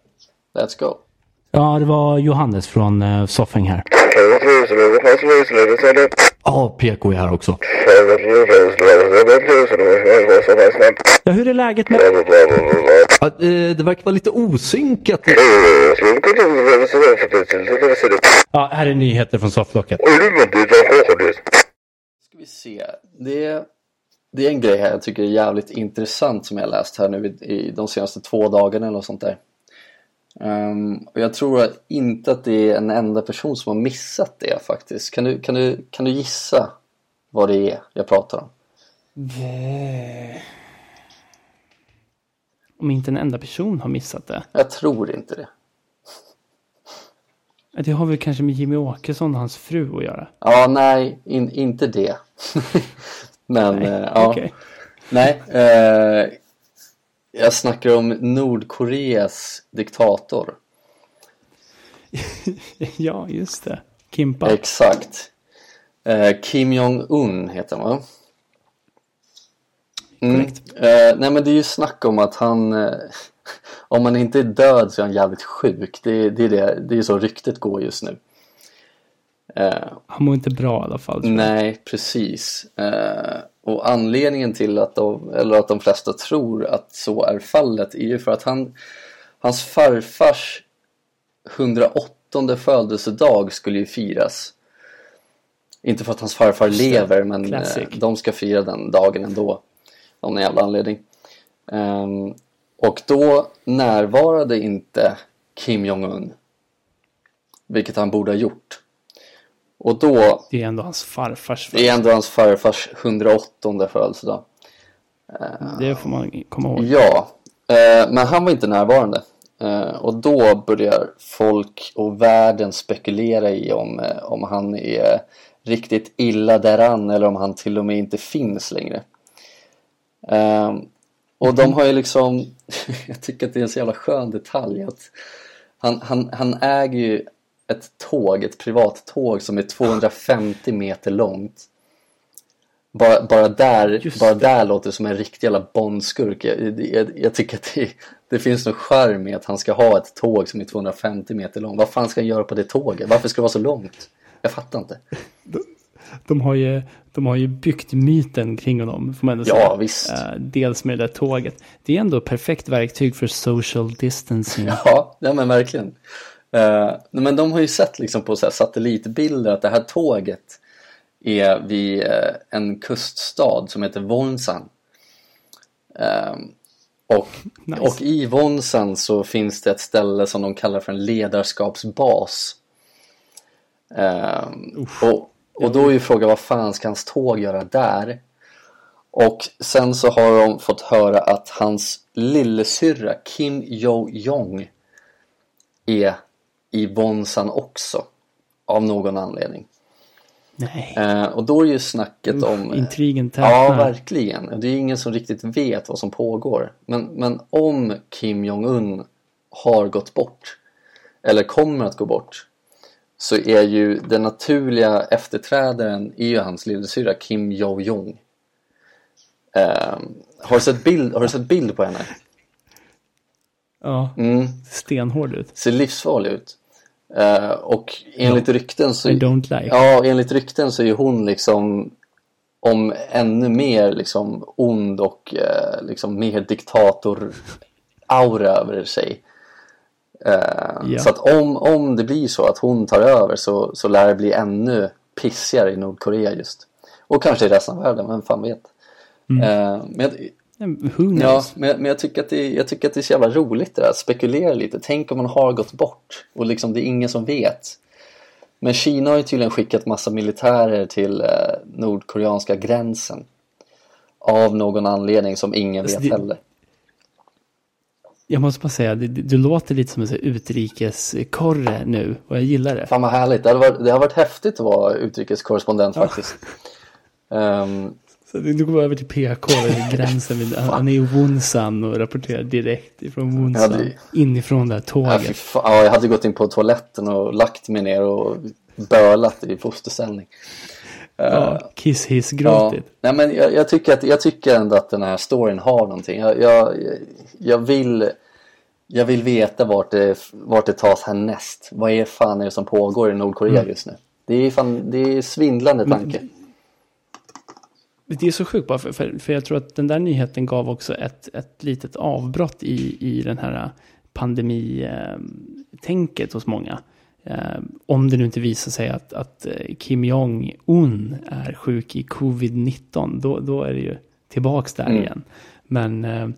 Let's go. Ja, det var Johannes från uh, Soffing här. Ja, PK är här också. Ja, hur är läget med... Ja, eh, det verkar vara lite osynkat. Ja, här är nyheter från Sofflocket. Ska vi se. Det, det är en grej här jag tycker är jävligt intressant som jag läst här nu i, i de senaste två dagarna eller något sånt där. Ehm, och jag tror att inte att det är en enda person som har missat det faktiskt. Kan du, kan du, kan du gissa vad det är jag pratar om? Om inte en enda person har missat det. Jag tror inte det. Det har väl kanske med Jimmy Åkesson och hans fru att göra. Ja, nej, in, inte det. (laughs) Men, Nej, eh, ja. Nej, eh, jag snackar om Nordkoreas diktator. (laughs) ja, just det. Kimpa. Exakt. Eh, Kim Jong-Un heter han va? Mm. Korrekt. Eh, nej men det är ju snack om att han eh, (laughs) Om han inte är död så är han jävligt sjuk. Det, det, är, det, det är så ryktet går just nu. Eh, Han mår inte bra i alla fall. tror jag. Nej, precis. Och anledningen till att de, eller att de flesta tror att så är fallet är ju för att han, hans farfars 108 födelsedag skulle ju firas. Inte för att hans farfar lever men Classic. eh, de ska fira den dagen ändå. Av någon jävla anledning. Ehm, och då närvarade inte Kim Jong-Un. Vilket han borde ha gjort. Och då Det är ändå hans farfars det är ändå hans farfars 108 födelsedag. Det får man komma ihåg. Ja, eh, men han var inte närvarande. Eh, och då börjar folk och världen spekulera i om, eh, om han är riktigt illa däran eller om han till och med inte finns längre. Eh, och de har ju liksom, (laughs) jag tycker att det är en så jävla skön detalj att han, han, han äger ju ett tåg, ett privat tåg som är 250 meter långt. Bara, bara, där, Just bara det. där låter det som en riktig jävla Bondskurk. Jag, jag, jag tycker att det, det finns någon charm i att han ska ha ett tåg som är 250 meter långt. Vad fan ska han göra på det tåget? Varför ska det vara så långt? Jag fattar inte. De har ju, de har ju byggt myten kring honom, får man ändå Ja, säga. visst. Eh, dels med det där tåget. Det är ändå perfekt verktyg för social distancing. (laughs) Ja, ja men verkligen. Eh, men de har ju sett liksom på så satellitbilder att det här tåget är vid eh, en kuststad som heter Wonsan. Eh, och, Nice. och i Wonsan så finns det ett ställe som de kallar för en ledarskapsbas. Eh, och, och då är ju frågan vad fan ska hans tåg göra där? Och sen så har de fått höra att hans lillasyrra Kim Jo-Jong är i Wonsan också. Av någon anledning. Nej. Eh, och då är ju snacket om... Intrigen Ja, tätnar. verkligen. Det är ingen som riktigt vet vad som pågår. Men, men om Kim Jong-Un har gått bort, eller kommer att gå bort, så är ju den naturliga efterträdaren är ju hans lillasyrra Kim Jo-Jong. Eh, har, du sett bild, har du sett bild på henne? Ja, Mm, stenhård ut. ser livsfarlig ut. Eh, och enligt rykten så... I don't like. Ja, enligt rykten så är hon liksom om ännu mer liksom ond och eh, liksom mer diktator-aura över sig. Eh, Ja. Så att om, om det blir så att hon tar över så, så lär det bli ännu pissigare i Nordkorea just. Och kanske i resten av världen, vem fan vet. Eh, men Who? Ja, men, men jag, tycker att det, jag tycker att det är så jävla roligt det där, att spekulera lite. Tänk om man har gått bort och liksom det är ingen som vet. Men Kina har ju tydligen skickat massa militärer till eh, nordkoreanska gränsen. Av någon anledning som ingen Alltså, vet det- heller. Jag måste bara säga, du låter lite som en utrikeskorre nu och jag gillar det. Fan vad härligt, det, hade varit, det har varit häftigt att vara utrikeskorrespondent faktiskt. Ehm, Så du går över till PK över gränsen. Vid, han är i Wonsan och rapporterar direkt ifrån Wonsan. Ja, det- Inifrån det här ja, tåget. fan, ja, jag hade gått in på toaletten och lagt mig ner och bölat i fosterställning. Ja, kiss hiss Ja, gråtit. nej men jag, jag, tycker att, jag tycker ändå att den här storyn har någonting. Jag, jag, jag, vill, jag vill veta vart det, vart det tas härnäst. Vad är fan är det som pågår i Nordkorea Mm. just nu? Det är, fan, det är svindlande tanke. Det är så sjukt bara för, för, för jag tror att den där nyheten gav också ett, ett litet avbrott i, i den här pandemitänket hos många. Eh, om det nu inte visar sig att, att eh, Kim Jong-Un är sjuk i covid-19, då, då är det ju tillbaks där Mm. igen. Men, eh,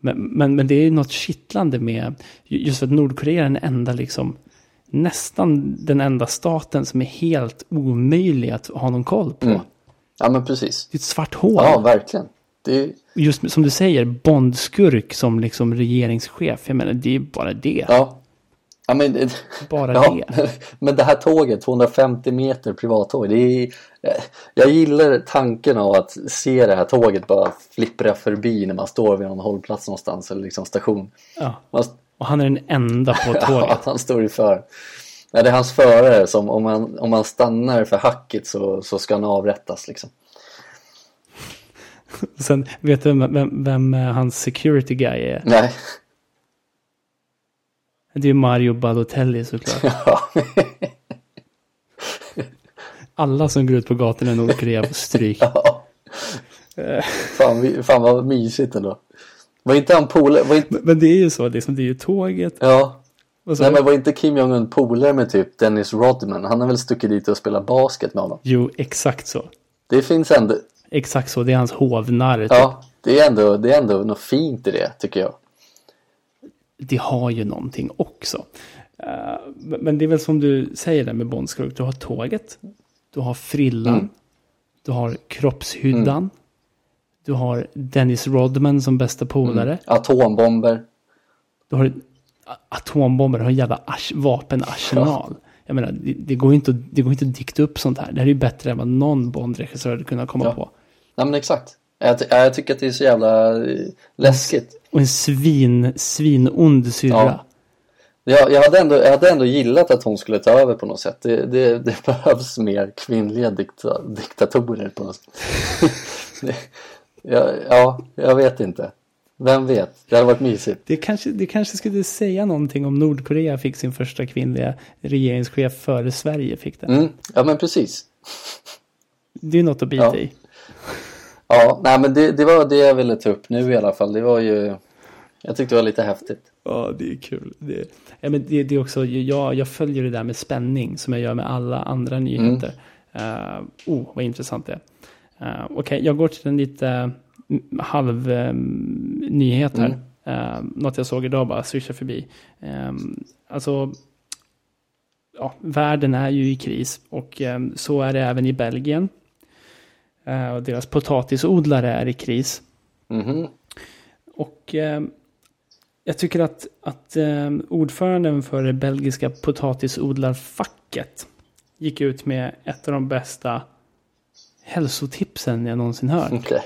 men, men, men det är ju något kittlande med, just för att Nordkorea är den enda liksom, nästan den enda staten som är helt omöjlig att ha någon koll på. Mm. Ja men precis. Det är ett svart hål. Ja verkligen. Det Just som du säger, Bondskurk som liksom regeringschef. Jag menar, det är bara det. ja. Ja men, det- Bara ja, det. men det här tåget, 250 meter privattåg. Det är, jag gillar tanken av att se det här tåget bara flippra förbi när man står vid någon hållplats någonstans eller liksom station. Ja. Man, Och han är den enda på (laughs) Ja, tåget. han står ju för. Nej, det är hans förare som om man, om man stannar för hacket så, så ska han avrättas liksom. (laughs) Sen, vet du vem, vem, vem eh, hans security guy är? Nej. Det är Mario Balotelli såklart. (laughs) Ja. Alla som går ut på gatorna i Nordkorea får stryk. ja. fan, vi- fan vad mysigt ändå. Var inte han polare? Inte, Men det är ju så, liksom, det är ju tåget. ja. Nej men var inte Kim Jong-Un polare med typ Dennis Rodman? Han har väl stuckit dit och spelat basket med honom? Jo, exakt så. Det finns ändå, Exakt så, det är hans hovnarr. typ. ja. Det är ändå, det är ändå något fint i det tycker jag. det har ju någonting också. Eh, men det är väl som du säger där med Bondskurk. Du har tåget. Du har frillan. Mm. Du har kroppshyddan. Du har Dennis Rodman som bästa polare. Atombomber. Du har atombomber. Har en jävla ars- vapenarsenal. Jag menar, det, det, går inte, det går inte att dikta upp sånt här. Det här är ju bättre än vad någon Bond-regissör hade kunnat komma Ja. på. Nej men exakt. Jag, jag tycker att det är så jävla eh, läskigt. Och en svin, svinond syrra. Jag, jag, hade ändå, jag hade ändå gillat att hon skulle ta över på något sätt. Det, det, det (laughs) behövs mer kvinnliga dikta, diktatorer på något sätt. (laughs) Det- ja, ja, jag vet inte. Vem vet? Det hade varit mysigt. Det kanske, det kanske skulle säga någonting om Nordkorea fick sin första kvinnliga regeringschef före Sverige fick det. Mm, ja men precis. Det är något att bita Ja. i. (laughs) Ja, nej men det, det var det jag ville ta upp nu i alla fall. Det var ju Jag tyckte det var lite häftigt. Ja, det är kul. Det, ja, men det, det är också, jag, jag följer det där med spänning som jag gör med alla andra nyheter. Uh, oh, vad intressant det är. Uh, Okej, okay, jag går till en lite mm, halv um, nyhet här. Uh, något jag såg idag bara swisha förbi. Um, alltså, ja, världen är ju i kris och um, så är det även i Belgien. Uh, och deras potatisodlare är i kris. Mm. Och jag tycker att, att eh, ordföranden för det belgiska potatisodlarfacket gick ut med ett av de bästa hälsotipsen jag någonsin hört. Okay.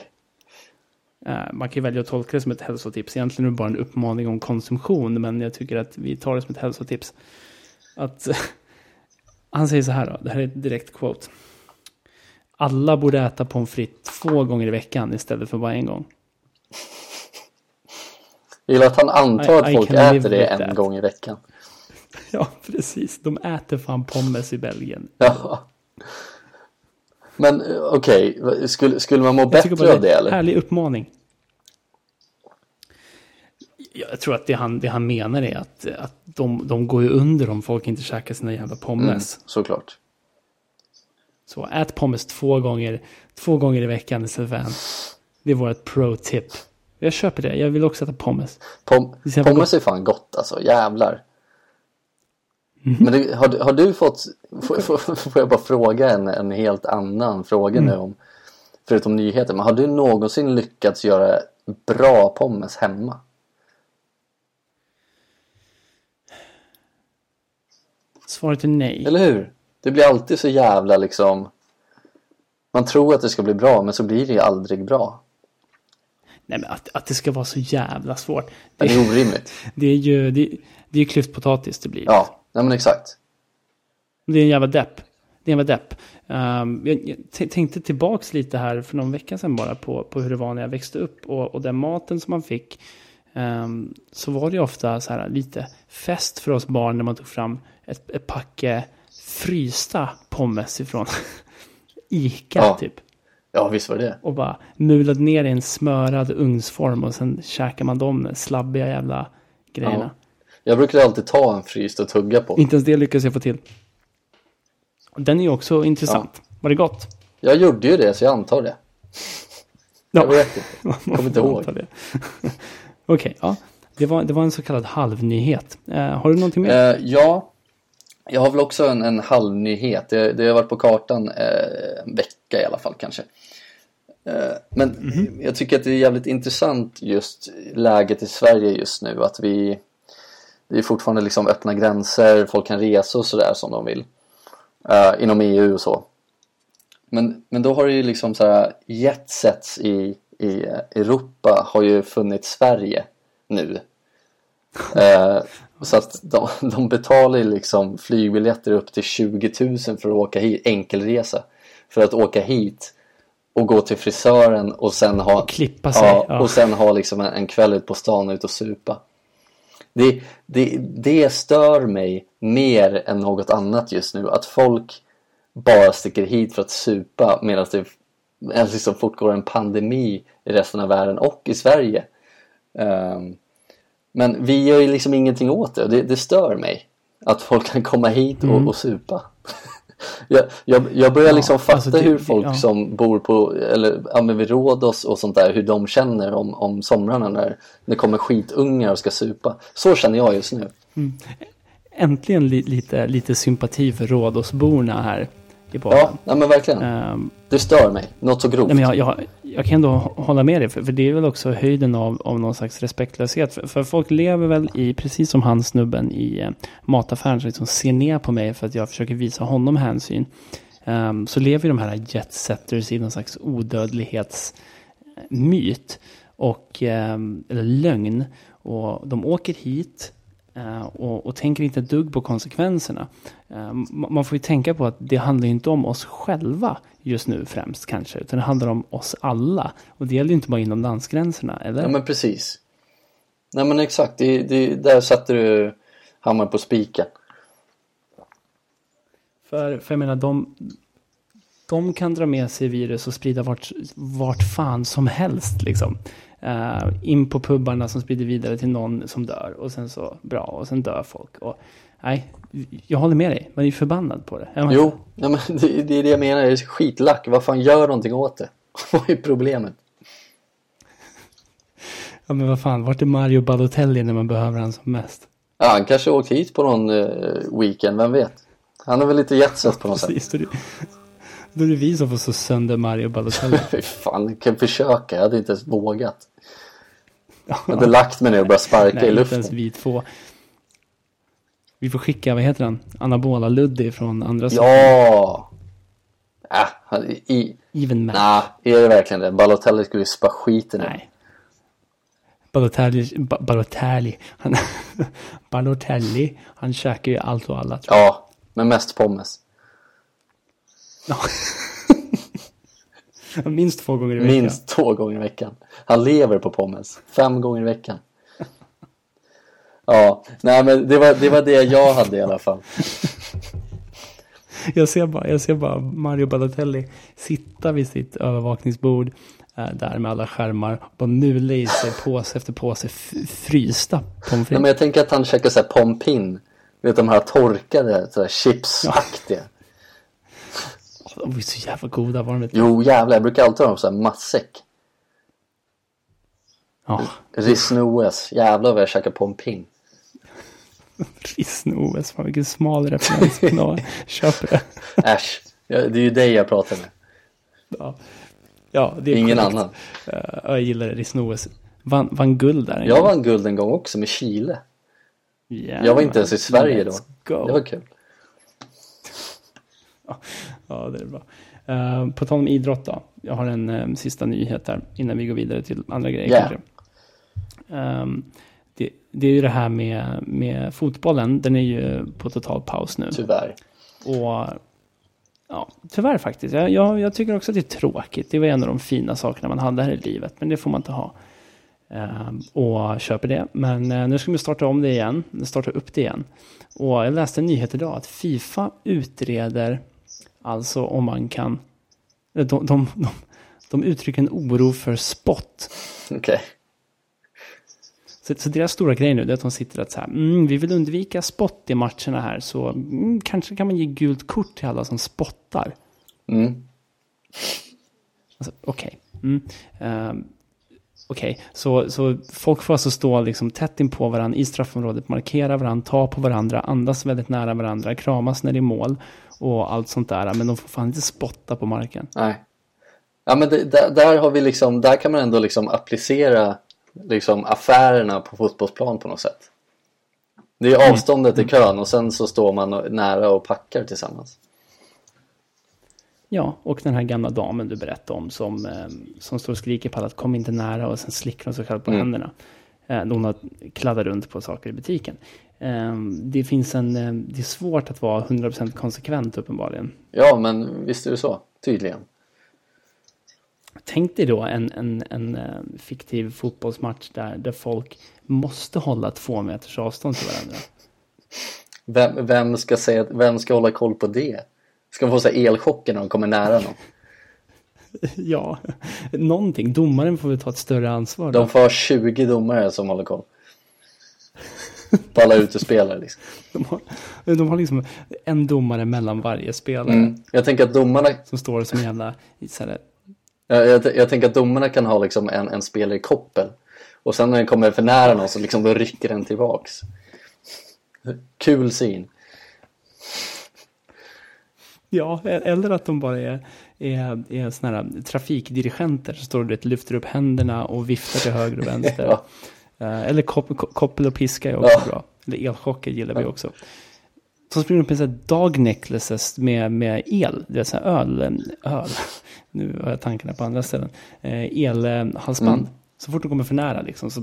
Eh, man kan ju välja att tolka det som ett hälsotips. Egentligen är det bara en uppmaning om konsumtion, men jag tycker att vi tar det som ett hälsotips. Att, (laughs) han säger så här då, det här är ett direkt quote. Alla borde äta pommes frites två gånger i veckan istället för bara en gång. Jag gillar att han antar att folk äter det en that. gång i veckan. (laughs) Ja, precis. De äter fan pommes i Belgien. Ja. Men eh, okej, okay. skulle, skulle man må bättre av det eller? Härlig uppmaning. Jag tror att det han, det han menar är att, att de, de går ju under om folk inte käkar sina jävla pommes. Mm, såklart. Så ät pommes två gånger, två gånger i veckan istället för en. Det är vårt pro-tip. Jag köper det. Jag vill också äta pommes. Pom pommes är fan gott alltså. Jävlar. Mm -hmm. Men det, har, har du fått, får, får, får, jag bara fråga en, en helt annan fråga mm. nu om, förutom nyheter, men har du någonsin lyckats göra bra pommes hemma? Svaret är nej. Eller hur? Det blir alltid så jävla liksom Man tror att det ska bli bra men så blir det ju aldrig bra. Nej men att, att det ska vara så jävla svårt. Det, det är orimligt. (laughs) Det är ju det, det är klyftpotatis det blir. Ja, nej men exakt. Det är en jävla depp. Det är en jävla depp. Um, jag, jag tänkte tillbaks lite här för någon vecka sedan bara på, på hur det var när jag växte upp. Och, och den maten som man fick. Um, så var det ofta så här lite fest för oss barn när man tog fram ett, ett packe frysta pommes ifrån (laughs) Ica ja. typ. Ja, visst var det. Och bara mulade ner i en smörad ugnsform och sen käkar man de slabbiga jävla grejerna. Ja. Jag brukade alltid ta en fryst och tugga på. Inte ens det lyckas jag få till. Den är ju också intressant. Ja. Var det gott? Jag gjorde ju det, så jag antar det. Jag vet inte. (laughs) Jag kommer inte ihåg. (laughs) Okej, okay, ja. Det var, det var en så kallad halvnyhet. Uh, har du någonting mer? Uh, ja, jag har väl också en, en halvnyhet. Det, det har varit på kartan uh, en vecka i alla fall kanske. Eh, men mm -hmm. jag tycker att det är jävligt intressant just läget i Sverige just nu. Att vi Det är fortfarande liksom öppna gränser, folk kan resa och sådär som de vill. Uh, inom EU och så. Men, men då har det ju liksom så här jetsets i, i Europa har ju funnits Sverige nu. Uh, (laughs) så att de, de betalar ju liksom flygbiljetter upp till 20 000 för att åka hit, enkelresa. För att åka hit och gå till frisören och sen ha, och klippa sig, ja, ja. och sen ha liksom en, en kväll ut på stan ut och supa. Det, det, det stör mig mer än något annat just nu att folk bara sticker hit för att supa medan det liksom fortgår en pandemi i resten av världen och i Sverige. Um, men vi gör ju liksom ingenting åt det. det. Det stör mig att folk kan komma hit och, mm. och supa. (laughs) jag, jag, jag börjar liksom fatta alltså det, hur folk ja. som bor på, eller ja, vid Rhodos och sånt där, hur de känner om, om somrarna när det kommer skitungar och ska supa. Så känner jag just nu. Mm. Äntligen li, lite, lite sympati för Rhodosborna här i podden. Ja, ja men verkligen. Um, det stör mig, något så grovt. Nej, men jag, jag, jag kan ändå hålla med dig, för, för, det är väl också höjden av, av någon slags respektlöshet. För, för folk lever väl i, precis som han snubben i eh, mataffären, som liksom ser ner på mig för att jag försöker visa honom hänsyn. Um, så lever de här jetsetters i någon slags odödlighetsmyt. Och, um, eller lögn. Och de åker hit och, och, tänker inte ett dugg på konsekvenserna. Uh, man får ju tänka på att det handlar inte om oss själva just nu främst kanske, utan det handlar om oss alla. Och det gäller ju inte bara inom landsgränserna, eller? Ja men precis. Nej men exakt, det, det, där satte du hammaren på spiken. För, för jag menar, de, de kan dra med sig virus och sprida vart, vart fan som helst liksom. Eh, in på pubbarna som sprider vidare till någon som dör. Och sen så, bra, och sen dör folk. Och, nej, jag håller med dig. Man är ju förbannad på det. Jo, inte? ja, men (laughs) det, det är det jag menar. Det är skitlack. Vad fan, gör någonting åt det. (laughs) Vad är problemet? (laughs) Ja men vad fan, vart är Mario Balotelli när man behöver han som mest? Ja, han kanske åkt hit på någon eh, weekend, vem vet? Han är väl lite jetset på något sätt. Precis, det, då är det vi som får så sönder Mario Balotelli. Fy fan, jag kan försöka. Jag hade inte ens vågat. Jag hade lagt mig ner och börjat sparka Nej, i inte luften. ens vi två. Vi får skicka, vad heter han? Anabola Luddy från andra sidan. Ja! Äh, han- i... Even match. Nej, är det verkligen det? Balotelli skulle ju spara skiten. Nej. Balotelli, Ba- Balotelli, han, (laughs) Balotelli, han käkar ju allt och alla. Ja, men mest pommes. (laughs) (laughs) Minst två gånger i veckan. Minst två gånger i veckan. Han lever på pommes. Fem gånger i veckan. Ja, nej men det var, det var det jag hade i alla fall. (laughs) Jag ser bara, jag ser bara Mario Balotelli sitta vid sitt övervakningsbord eh, där med alla skärmar och bara mula i sig påse efter påse frysta pommes Nej, men frites. jag tänker att han käkar såhär pompin. Du vet de här torkade, sådär chipsaktiga. De ju så jävla goda var de inte? Jo jävlar, jag brukar alltid ha dem såhär matsäck. Ja, Rissne-OS, jävlar vad jag käkar pompin. (laughs) Rissne-OS, fan vilken smal referens. (laughs) Köper det. Äsch, det är ju dig jag pratar med. Ja, ja det är Ingen korrekt. annan. Eh, jag gillar det, Rissne-OS. Vann, vann guld där en Jag gång. vann guld en gång också med Chile. Jävlar. Jag var inte ens i Sverige då. Go. Det var kul. Ja, det är bra. Eh, på tal om idrott då. Jag har en eh, sista nyhet här innan vi går vidare till andra grejer Yeah. Ehm, det, det är ju det här med, med fotbollen. Den är ju på total paus nu. Tyvärr. Och ja, tyvärr faktiskt. Jag, jag, jag tycker också att det är tråkigt. Det var en av de fina sakerna man hade här i livet. Men det får man inte ha. Ehm, och köper det. Men eh, nu ska vi starta om det igen. Starta upp det igen. Och jag läste en nyhet idag att Fifa utreder alltså om man kan... De, de, de, de uttrycker en oro för spott. Okej. Så, så deras stora grej nu är att de sitter att så här, mm, vi vill undvika spott i matcherna här, så mm, kanske kan man ge gult kort till alla som spottar. Mm. Alltså, Okej. Mm. Ehm, Okej, så, så folk får alltså stå liksom tätt in på varandra i straffområdet, markera varandra, ta på varandra, andas väldigt nära varandra, kramas när det är mål och allt sånt där. Men de får fan inte spotta på marken. Nej. Ja men det, där, där har vi liksom, där kan man ändå liksom applicera liksom affärerna på fotbollsplan på något sätt. Det är avståndet i kön och sen så står man nära och packar tillsammans. Ja, och den här gamla damen du berättade om som, eh, som står och skriker på alla att kom inte nära och sen slickar hon sig själv på händerna. Eh, hon har kladdat runt på saker i butiken. Eh, det finns en, eh, det är svårt att vara 100% konsekvent uppenbarligen. Ja men visst är det så, tydligen. Tänk dig då en, en, en eh, fiktiv fotbollsmatch där, där folk måste hålla två meters avstånd till varandra. Vem, vem, ska säga, vem ska hålla koll på det? Ska man få så elchocker när de kommer nära någon? (laughs) ja, någonting. Domaren får väl ta ett större ansvar. Då. De får ha 20 domare som håller koll. På alla utespelare liksom. (laughs) De, har, de har liksom en domare mellan varje spelare. Mm. Jag tänker att domarna Som står som jävla... Så här, Jag, jag, jag tänker att domarna kan ha liksom en, en spelare i koppel. Och sen när den kommer för nära någon så liksom då rycker den tillbaks. Kul syn. Ja, eller att de bara är, är, är såna här trafikdirigenter som står och lyfter upp händerna och viftar till höger och vänster. (laughs) Ja. Eh, Eller kop, ko- koppel och piska är också Ja. bra. Eller elchocker gillar vi också. Så springer upp med dog necklaces med, med el, det är så öl, öl. (laughs) Nu har jag tankarna på andra ställen. Eh, Elhalsband. Mm. Så fort de kommer för nära liksom, så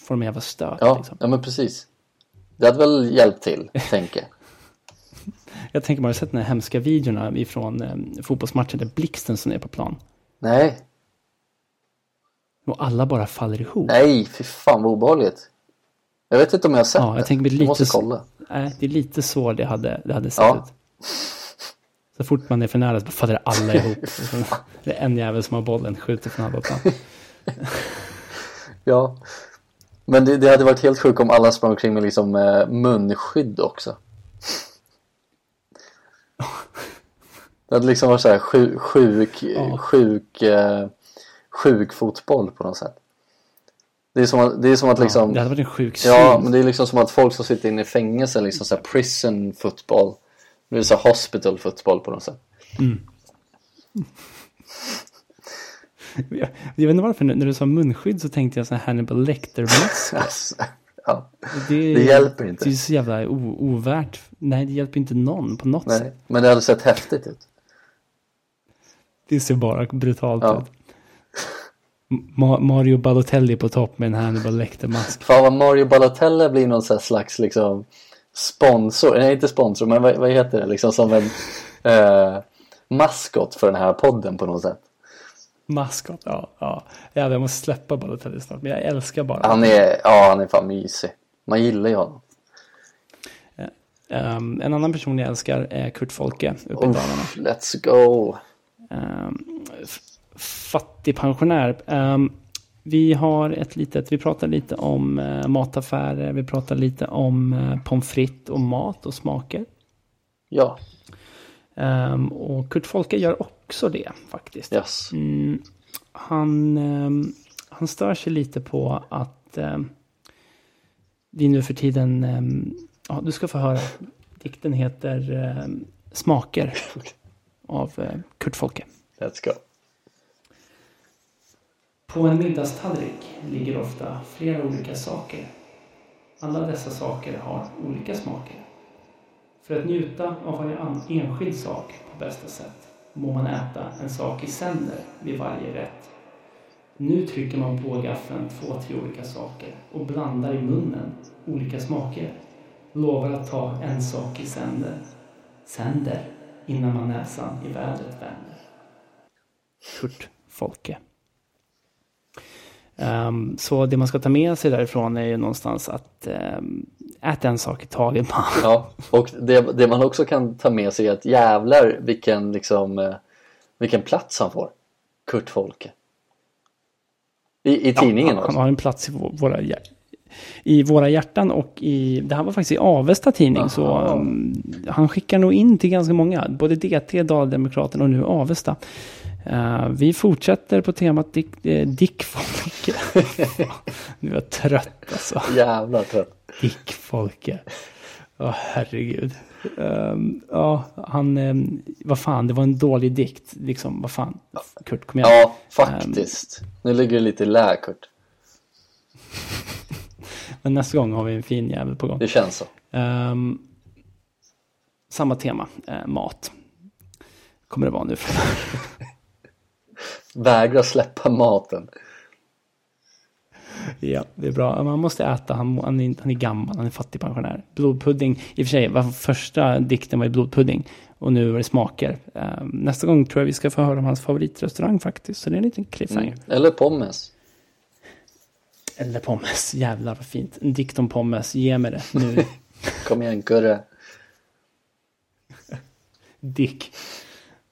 får de en jävla stöt. Ja, Liksom. ja men precis. Det hade väl hjälpt till, tänker (laughs) jag. Tänker bara, har sett den här hemska videorna ifrån eh, fotbollsmatcher där blixten som är på plan? Nej, Och alla bara faller ihop. nej, fy fan vad obehagligt. Jag vet inte om jag har sett Ja, jag det. tänker jag lite måste kolla. Nej, det är lite så det hade, det hade sett Ja. ut. Så fort man är för nära så faller alla (laughs) ihop. Det är en jävel som har bollen, skjuter från halva plan. (laughs) Ja. Men det, det hade varit helt sjukt om alla sprang omkring med liksom eh, munskydd också. Det hade liksom varit så här sjuk, sjuk, Ja. sjuk, eh, sjuk fotboll på något sätt. Det är som att, det är som att liksom, Det hade varit en sjuk syn. ja men det är liksom som att folk som sitter inne i fängelse liksom så här prison football. Det är så här hospital football på något sätt. Jag, jag vet inte varför, när du sa munskydd så tänkte jag sån här Hannibal Lecter-mask. Alltså, (laughs) ja, Det, Det hjälper inte. Det är så jävla o, ovärt. Nej, det hjälper inte någon på något nej. sätt. Men det hade sett häftigt ut. Det ser bara brutalt Ja. ut. Ma- Mario Balotelli på topp med en Hannibal Lecter-mask. Fan vad Mario Balotelli blir någon slags liksom sponsor, nej inte sponsor men vad, vad heter det liksom som en (laughs) eh, maskot för den här podden på något sätt. Maskot, ja. ja. Jävlar, jag måste släppa Balotelli snart. Men jag älskar bara Han är, ja han är fan mysig. Man gillar ju honom. Ehm, En annan person jag älskar är Kurt Folke uppe i Dalarna. Let's go. Um, fattigpensionär. Um, vi har ett litet, vi pratar lite om uh, mataffärer, vi pratar lite om uh, pommes frites och mat och smaker. Ja, Um, och Kurt Folke gör också det faktiskt. yes. Mm, han, ehm, han stör sig lite på att um, vi nu för tiden, ehm, ja du ska få höra, dikten heter ehm, Smaker (laughs) av eh, Kurt Folke. Let's go. På en middagstallrik ligger ofta flera olika saker. Alla dessa saker har olika smaker. För att njuta av varje enskild sak på bästa sätt må man äta en sak i sänder vid varje rätt. Nu trycker man på gaffeln två, tre olika saker och blandar i munnen olika smaker. Lovar att ta en sak i sänder. Sänder innan man näsan i vädret vänder. Kurt Folke. Ehm, så det man ska ta med sig därifrån är ju någonstans att um, äta en sak i taget. bara. (laughs) Ja, och det, det man också kan ta med sig är att jävlar vilken liksom eh, vilken plats han får. Kurt Folke. I, i tidningen han, också. han har en plats i vå- våra, i våra hjärtan och i, det här var faktiskt i Avesta tidning. Så um, han skickar nog in till ganska många. Både DT, Daldemokraten och nu Avesta. Eh, vi fortsätter på temat Dick, uh, Dick Folke. (laughs) nu är jag trött alltså. Jävla trött. Dick Folke. Ja, herregud. Ehm, ja, han, um, vad fan, det var en dålig dikt. Liksom, vad fan. Kurt, kom igen. Ja, faktiskt. Nu ligger det lite i lä, Kurt. Men nästa gång har vi en fin jävel på gång. Det känns så. Ehm, samma tema, eh, mat. Kommer det vara nu. (laughs) Vägra släppa maten. ja, det är bra. Man måste äta, han, han, är, han är gammal, han är fattigpensionär. Blodpudding, i och för sig, var första dikten var ju blodpudding. Och nu är det smaker. Ehm, nästa gång tror jag vi ska få höra om hans favoritrestaurang faktiskt. Så det är en liten cliffhanger. Mm. Eller pommes. Eller pommes, jävlar vad fint. En dikt om pommes, ge mig det nu. (laughs) Kom igen, Kurre. Dick.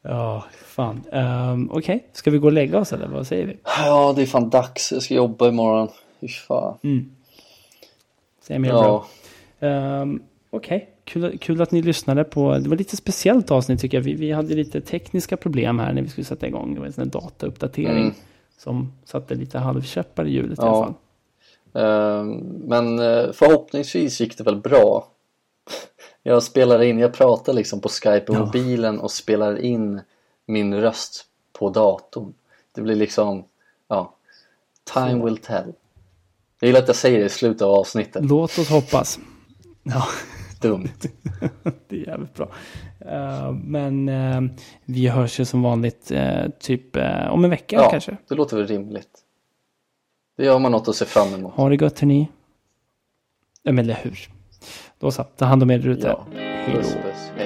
Ja, fan. Um, Okej, ska vi gå och lägga oss eller vad säger vi? Ja, det är fan dags. Jag ska jobba imorgon. Fy fan. Säg mer Ja. bra. Ehm, Okej, kul, kul att ni lyssnade på. Det var lite speciellt avsnitt tycker jag. Vi, vi hade lite tekniska problem här när vi skulle sätta igång. Det var en sån här datauppdatering Mm. som satte lite halvkäppar i hjulet i Ja. alla fall. Ehm, Men eh, förhoppningsvis gick det väl bra. Jag spelar in, jag pratar liksom på Skype i Ja. mobilen och spelar in min röst på datorn. Det blir liksom, ja, time will tell. Jag gillar att jag säger det i slutet av avsnittet. Låt oss hoppas. Ja, Dumt. (laughs) det är jävligt bra. Ehm, men ehm, vi hörs ju som vanligt eh, typ eh, om en vecka Ja, kanske. det låter väl rimligt. Det gör man något att se fram emot. Ha det gött hörni. Ja men eller hur. Då så, ta hand om er där ute. Ja, Hej då.